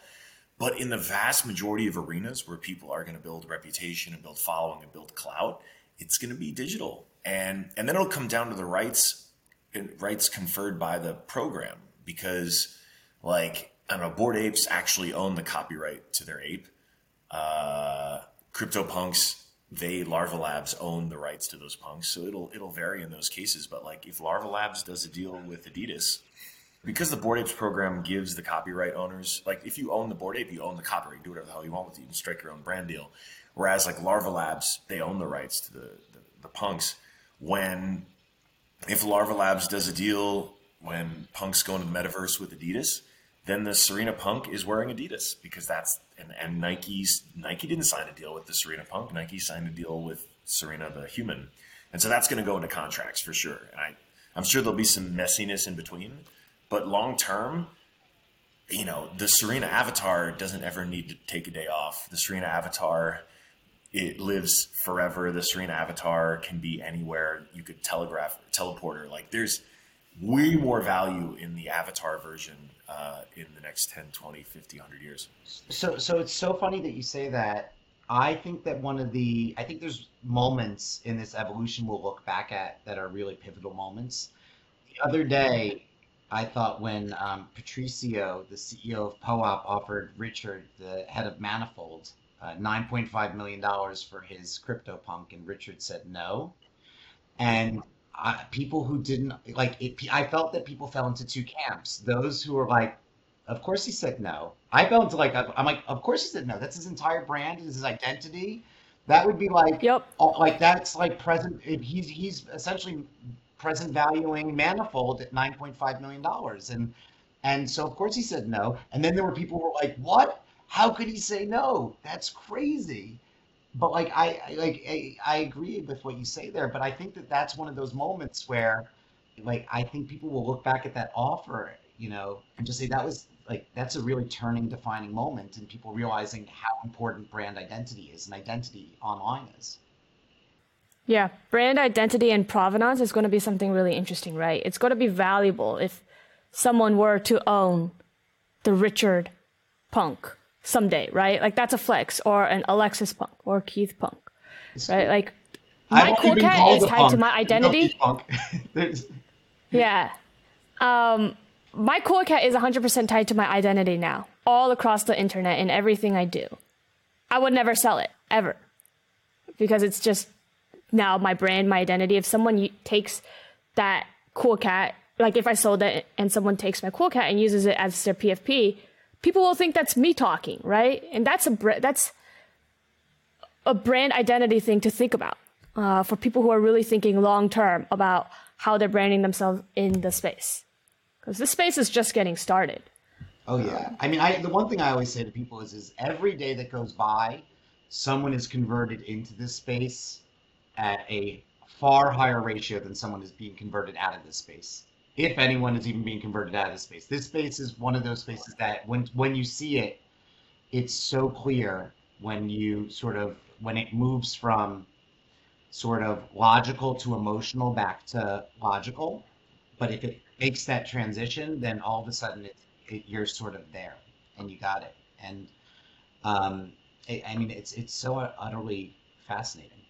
But in the vast majority of arenas where people are going to build reputation and build following and build clout, it's going to be digital, and and then it'll come down to the rights rights conferred by the program because, like, I don't know, Bored Apes actually own the copyright to their ape. Uh, CryptoPunks they Larva Labs own the rights to those punks, so it'll it'll vary in those cases. But like if Larva Labs does a deal with Adidas, because the Bored Apes program gives the copyright owners like if you own the Bored Ape, you own the copyright, do whatever the hell you want with it, you can strike your own brand deal. Whereas like Larva Labs, they own the rights to the, the, the punks. When if Larva Labs does a deal when punks go into the metaverse with Adidas, then the Serena Punk is wearing Adidas because that's and, and Nike's Nike didn't sign a deal with the Serena Punk. Nike signed a deal with Serena the human, and so that's going to go into contracts for sure. And I, I'm sure there'll be some messiness in between, but long term, you know, the Serena avatar doesn't ever need to take a day off. The Serena avatar it lives forever. The Serena avatar can be anywhere. You could telegraph, teleporter. Like there's way more value in the avatar version uh, in the next 10, 20, 50, 100 years. So, so it's so funny that you say that. I think that one of the, I think there's moments in this evolution we'll look back at that are really pivotal moments. The other day, I thought when um, Patricio, the CEO of POAP, offered Richard, the head of Manifold, uh, $9.5 million for his CryptoPunk, and Richard said no. And I, people who didn't like it, I felt that people fell into two camps. Those who were like, of course he said no. I fell into like, I'm like, of course he said no. That's his entire brand, is his identity. That would be like, yep, like that's like present. He's he's essentially present valuing Manifold at 9.5 million dollars, and and so of course he said no. And then there were people who were like, what? How could he say no? That's crazy but like I, I like I, I agree with what you say there but i think that that's one of those moments where like i think people will look back at that offer you know and just say that was like that's a really turning defining moment and people realizing how important brand identity is and identity online is yeah brand identity and provenance is going to be something really interesting right it's going to be valuable if someone were to own the richard punk someday, right? Like that's a flex or an Alexis Punk or Keith Punk, right? Like my cool cat is tied punk. to my identity. yeah. Um, my cool cat is 100% tied to my identity now, all across the internet in everything I do. I would never sell it ever because it's just now my brand, my identity. If someone takes that cool cat, like if I sold it and someone takes my cool cat and uses it as their PFP, people will think that's me talking, right? And that's a that's a brand identity thing to think about uh, for people who are really thinking long term about how they're branding themselves in the space, because this space is just getting started. Oh yeah, I mean, I the one thing I always say to people is, is every day that goes by, someone is converted into this space at a far higher ratio than someone is being converted out of this space if anyone is even being converted out of this space. This space is one of those spaces that when when you see it, it's so clear when you sort of when it moves from sort of logical to emotional back to logical. But if it makes that transition, then all of a sudden it, it you're sort of there and you got it. And um, it, I mean, it's it's so utterly fascinating.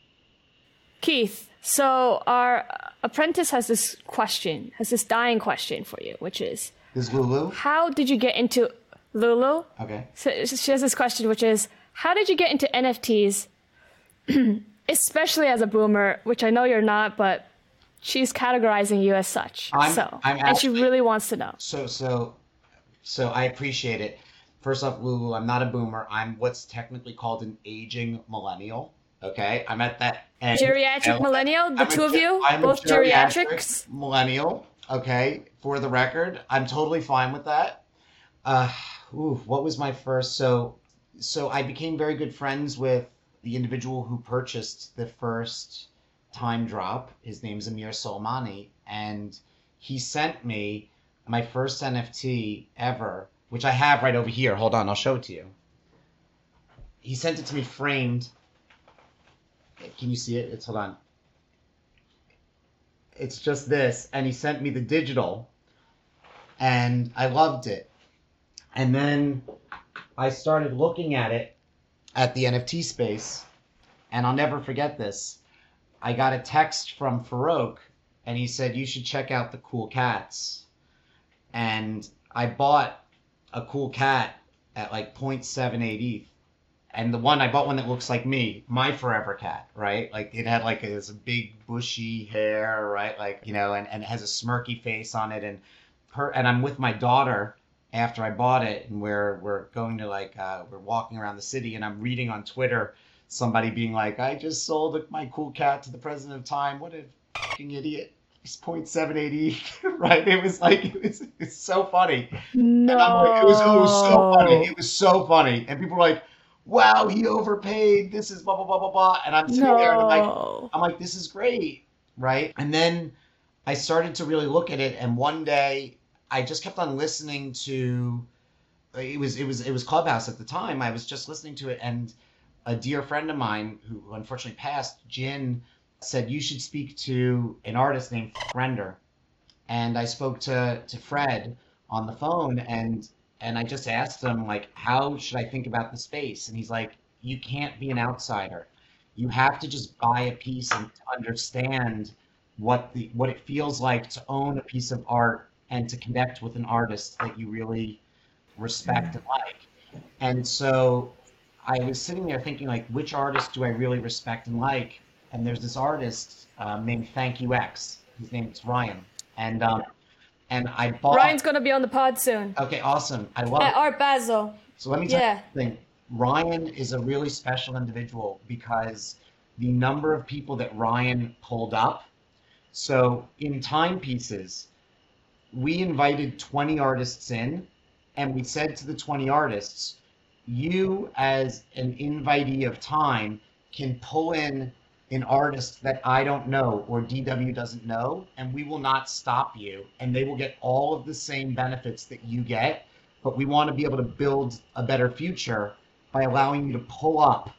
Keith, so our apprentice has this question, has this dying question for you, which is Is Lulu? How did you get into Lulu? Okay. So she has this question, which is How did you get into NFTs, <clears throat> especially as a boomer, which I know you're not, but she's categorizing you as such. I'm, so, I'm and she really wants to know. So, so, so I appreciate it. First off, Lulu, I'm not a boomer. I'm what's technically called an aging millennial. Okay, I'm at that end. Geriatric millennial, the I'm two a, of you, I'm both geriatrics. Millennial. Okay, for the record, I'm totally fine with that. Uh, ooh, what was my first? So, so I became very good friends with the individual who purchased the first time drop. His name's Amir Soleymani, and he sent me my first NFT ever, which I have right over here. Hold on, I'll show it to you. He sent it to me framed can you see it? It's hold on. It's just this, and he sent me the digital, and I loved it. And then I started looking at it at the NFT space, and I'll never forget this. I got a text from Farokh, and he said you should check out the cool cats. And I bought a cool cat at like 0.78 ETH and the one I bought one that looks like me, my forever cat, right? Like it had like this big bushy hair, right? Like you know, and, and it has a smirky face on it, and her and I'm with my daughter after I bought it, and we're we're going to like uh, we're walking around the city, and I'm reading on Twitter somebody being like, I just sold my cool cat to the president of Time. What a fucking idiot. He's 0.780, <laughs> right? It was like it was it's so funny. No. Like, it was it was so funny. It was so funny, and people were like wow, he overpaid. This is blah blah blah blah blah. And I'm sitting no. there and I'm like, I'm like, this is great, right? And then I started to really look at it, and one day I just kept on listening to. It was it was it was Clubhouse at the time. I was just listening to it, and a dear friend of mine who unfortunately passed, Jin, said you should speak to an artist named Render. And I spoke to to Fred on the phone, and and I just asked him like, how should I think about the space? And he's like, you can't be an outsider. You have to just buy a piece and understand what the what it feels like to own a piece of art and to connect with an artist that you really respect and like. And so I was sitting there thinking like, which artist do I really respect and like? And there's this artist um, named Thank You X. His name is Ryan, and um, and I bought. Ryan's gonna be on the pod soon. Okay, awesome. I love At Art Basel. So let me tell yeah. you something. Ryan is a really special individual because the number of people that Ryan pulled up. So in timepieces, we invited 20 artists in, and we said to the 20 artists, you as an invitee of time can pull in an artist that I don't know or DW doesn't know, and we will not stop you. And they will get all of the same benefits that you get. But we want to be able to build a better future by allowing you to pull up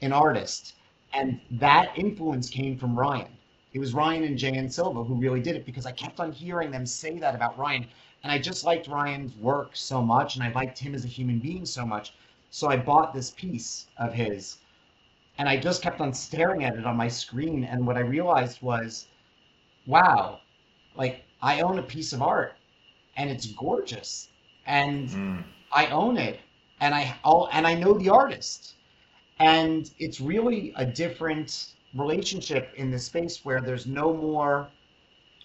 an artist. And that influence came from Ryan. It was Ryan and J.N. Silva who really did it because I kept on hearing them say that about Ryan. And I just liked Ryan's work so much, and I liked him as a human being so much. So I bought this piece of his and I just kept on staring at it on my screen. And what I realized was, wow, like I own a piece of art and it's gorgeous and mm. I own it and I all and I know the artist. And it's really a different relationship in this space where there's no more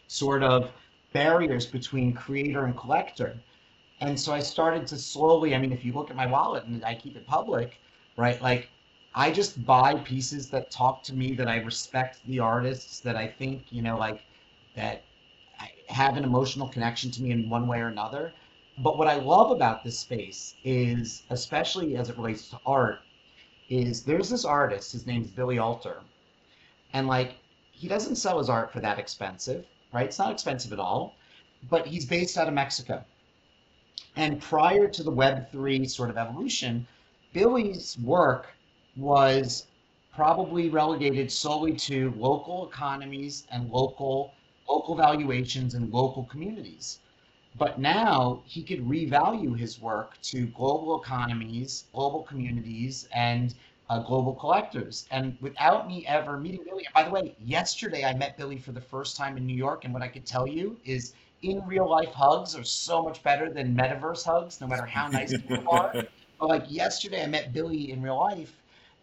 sort of barriers between creator and collector. And so I started to slowly, I mean, if you look at my wallet and I keep it public, right? Like I just buy pieces that talk to me, that I respect the artists, that I think, you know, like that have an emotional connection to me in one way or another. But what I love about this space is, especially as it relates to art, is there's this artist, his name's Billy Alter. And like, he doesn't sell his art for that expensive, right? It's not expensive at all, but he's based out of Mexico. And prior to the Web3 sort of evolution, Billy's work was probably relegated solely to local economies and local local valuations and local communities. But now he could revalue his work to global economies, global communities, and uh, global collectors. And without me ever meeting Billy, by the way, yesterday I met Billy for the first time in New York, and what I could tell you is in real life hugs are so much better than metaverse hugs, no matter how nice people are. <laughs> But like yesterday, I met Billy in real life,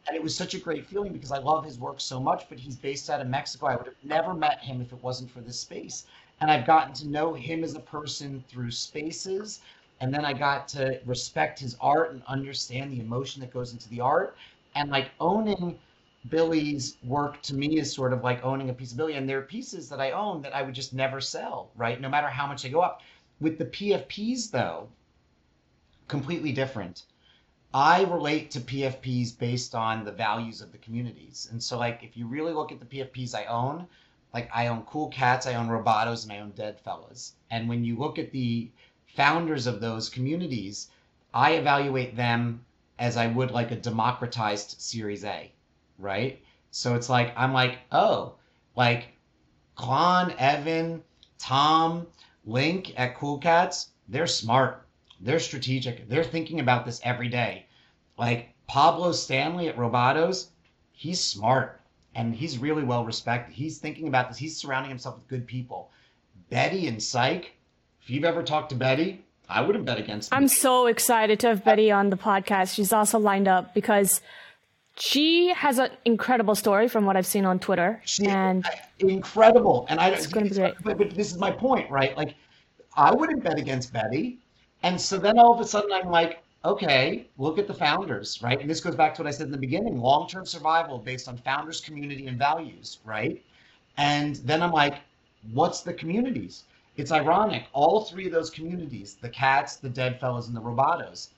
and it was such a great feeling because I love his work so much, but he's based out of Mexico. I would have never met him if it wasn't for this space. And I've gotten to know him as a person through spaces. And then I got to respect his art and understand the emotion that goes into the art. And like owning Billy's work to me is sort of like owning a piece of Billy. And there are pieces that I own that I would just never sell, right? No matter how much they go up. With the PFPs, though, completely different I relate to PFPs based on the values of the communities. And so, like, if you really look at the PFPs I own, like, I own Cool Cats, I own Robotos, and I own Dead Fellas. And when you look at the founders of those communities, I evaluate them as I would like a democratized Series A, right? So it's like, I'm like, oh, like, Clon, Evan, Tom, Link at Cool Cats, they're smart they're strategic. They're thinking about this every day. Like Pablo Stanley at Robotos, he's smart and he's really well respected. He's thinking about this. He's surrounding himself with good people. Betty and Psych, if you've ever talked to Betty, I wouldn't bet against. I'm so excited to have Betty on the podcast. She's also lined up because she has an incredible story from what I've seen on Twitter. She, and incredible. And I it's going to be great. But, but this is my point, right? Like, I wouldn't bet against Betty. And so then all of a sudden I'm like, okay, look at the founders, right? And this goes back to what I said in the beginning long term survival based on founders, community, and values, right? And then I'm like, what's the communities? It's ironic. All three of those communities, the cats, the dead fellows, and the robotos,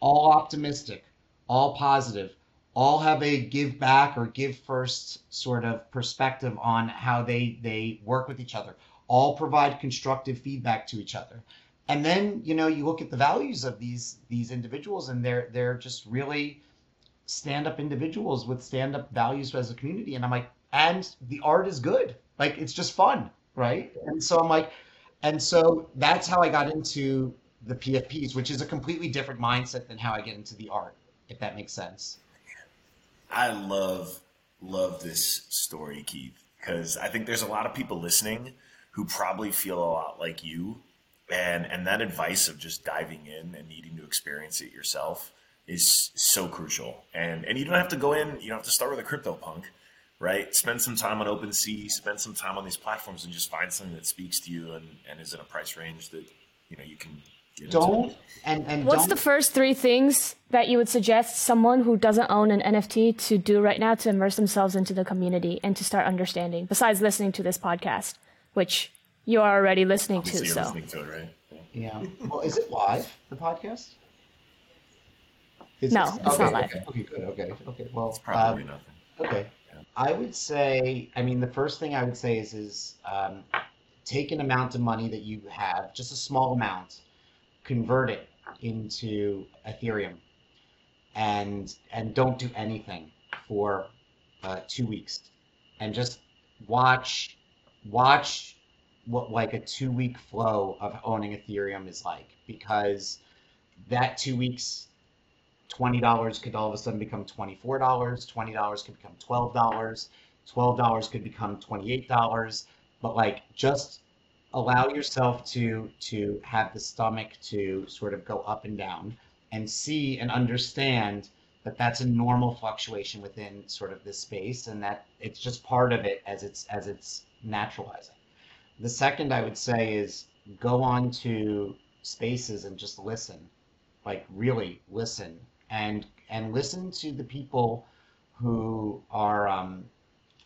all optimistic, all positive, all have a give back or give first sort of perspective on how they they work with each other all provide constructive feedback to each other and then you know you look at the values of these these individuals and they're they're just really stand up individuals with stand up values as a community. And i'm like and the art is good. Like it's just fun. Right? And so i'm like and so that's how i got into the pfps which is a completely different mindset than how i get into the art if that makes sense. I love love this story, Keith, because I think there's a lot of people listening who probably feel a lot like you, and and that advice of just diving in and needing to experience it yourself is so crucial. And and you don't have to go in. You don't have to start with a crypto punk, right? Spend some time on OpenSea, spend some time on these platforms, and just find something that speaks to you and and is in a price range that you know you can don't and and what's don't, the first three things that you would suggest someone who doesn't own an nft to do right now to immerse themselves into the community and to start understanding besides listening to this podcast which you are already listening Obviously to you're so listening to it, right? yeah well is it live the podcast is No, it, it's okay, not live. okay, okay good okay okay well It's probably um, nothing. okay i would say i mean the first thing i would say is is um, take an amount of money that you have just a small amount convert it into Ethereum and and don't do anything for uh, two weeks and just watch watch what like a two week flow of owning Ethereum is like because that two weeks twenty dollars could all of a sudden become twenty four dollars twenty dollars could become twelve dollars twelve dollars could become twenty eight dollars. But like just allow yourself to to have the stomach to sort of go up and down and see and understand that that's a normal fluctuation within sort of this space and that it's just part of it as it's as it's naturalizing the second i would say is go on to spaces and just listen like really listen and and listen to the people who are um,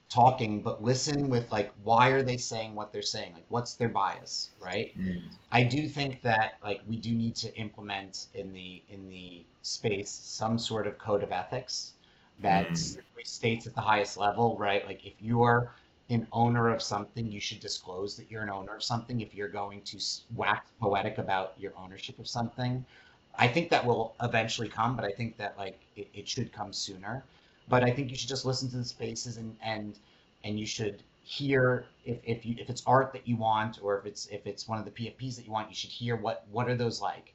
talking, but listen with like, why are they saying what they're saying? Like, what's their bias, right? Mm. I do think that like we do need to implement in the in the space some sort of code of ethics that Mm. states at the highest level, right? Like, if you're an owner of something, you should disclose that you're an owner of something. If you're going to wax poetic about your ownership of something, I think that will eventually come, but I think that like it, it should come sooner but I think you should just listen to the spaces and and and you should hear if if you if it's art that you want or if it's if it's one of the PFPs that you want, you should hear what what are those like.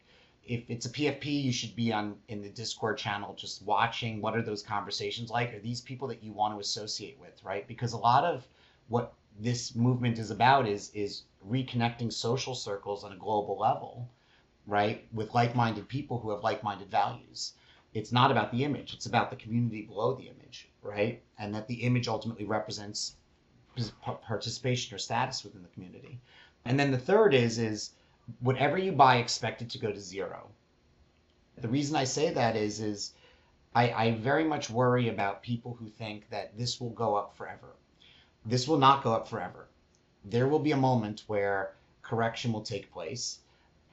If it's a PFP, you should be on in the Discord channel just watching what are those conversations like? Are these people that you want to associate with, right? Because a lot of what this movement is about is is reconnecting social circles on a global level, right? With like-minded people who have like-minded values. It's not about the image. It's about the community below the image right? And that the image ultimately represents participation or status within the community. And then the third is is whatever you buy expect it to go to zero. The reason i say that is is I, I very much worry about people who think that this will go up forever this will not go up forever there will be a moment where correction will take place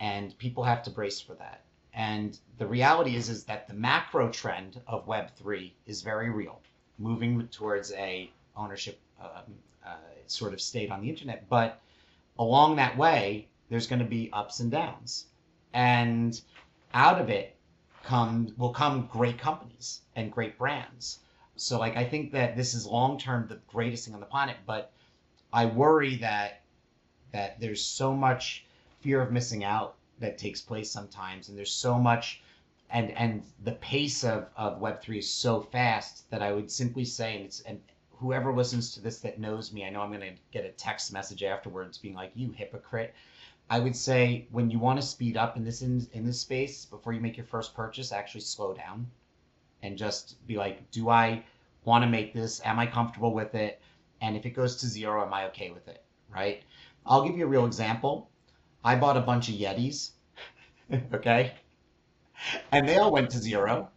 and people have to brace for that and the reality is, is that the macro trend of Web3 is very real, moving towards a ownership um, uh, sort of state on the internet. But along that way, there's going to be ups and downs. And out of it come will come great companies and great brands. So like I think that this is long term the greatest thing on the planet, but I worry that that there's so much fear of missing out that takes place sometimes, and there's so much, and and the pace of of Web three is so fast that I would simply say, and it's and whoever listens to this that knows me, I know I'm to get a text message afterwards being like, "You hypocrite." I would say when you want to speed up in this in, in this space before you make your first purchase, actually slow down and just be like, do I want to make this? Am I comfortable with it? And if it goes to zero, am I okay with it? Right? I'll give you a real example. I bought a bunch of Yetis, <laughs> okay? And they all went to zero,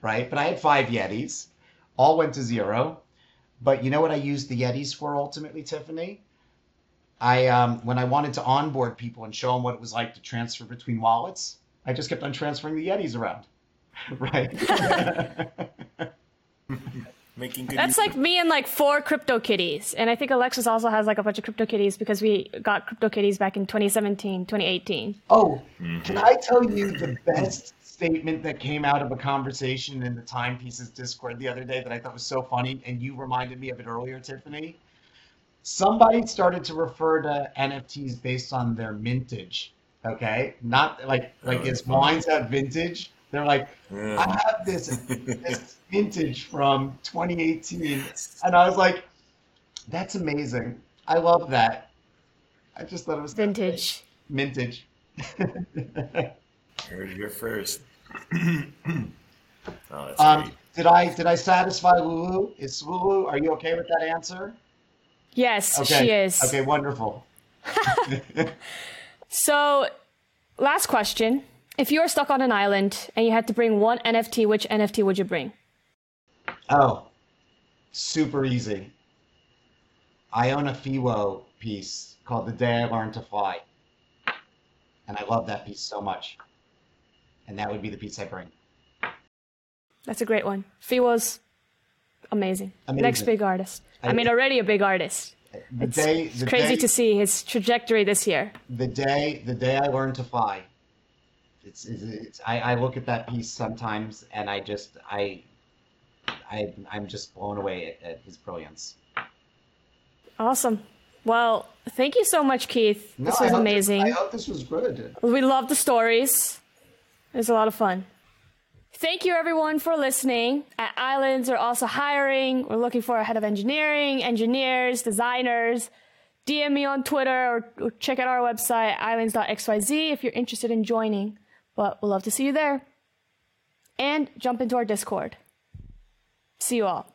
right? But I had five Yetis, all went to zero. But you know what I used the Yetis for ultimately, Tiffany? I um, when I wanted to onboard people and show them what it was like to transfer between wallets, I just kept on transferring the Yetis around, <laughs> right? <laughs> Making good That's like me and like four crypto kitties. And I think Alexis also has like a bunch of crypto kitties because we got crypto kitties back in 2017, 2018. Oh, mm-hmm. can I tell you the best statement that came out of a conversation in the Timepieces Discord the other day that I thought was so funny, and you reminded me of it earlier, Tiffany? Somebody started to refer to NFTs based on their mintage. Okay, not like like Oh, as that's wines have vintage. They're like, Yeah. I have this this <laughs> vintage from 2018, and I was like, that's amazing. I love that. I just thought it was Vintage. mintage. Heard it here first. <clears throat> oh, that's Um, great. did I did I satisfy Lulu? Is Lulu? Are you okay with that answer? Yes, Okay. she is. Okay, wonderful. <laughs> <laughs> So, last question. If you were stuck on an island and you had to bring one NFT, which NFT would you bring? Oh, super easy. I own a Fewo piece called "The Day I Learned to Fly," and I love that piece so much. And that would be the piece I bring. That's a great one. Fewo's amazing. Amazing. Next big artist. I, I- mean, already a big artist. The It's, day, it's the crazy day, to see his trajectory this year. the day, the day I learned to fly. It's, it's, it's I, I look at that piece sometimes, and I just, I, I, I'm just blown away at, at his brilliance. Awesome. Well, thank you so much, Keith. No, this was hope amazing. I hope this was good. We love the stories. It was a lot of fun. Thank you, everyone, for listening. At Islands, we're also hiring. We're looking for a head of engineering, engineers, designers. DM me on Twitter or, or check out our website, islands.xyz, if you're interested in joining. But we'll love to see you there. And jump into our Discord. See you all.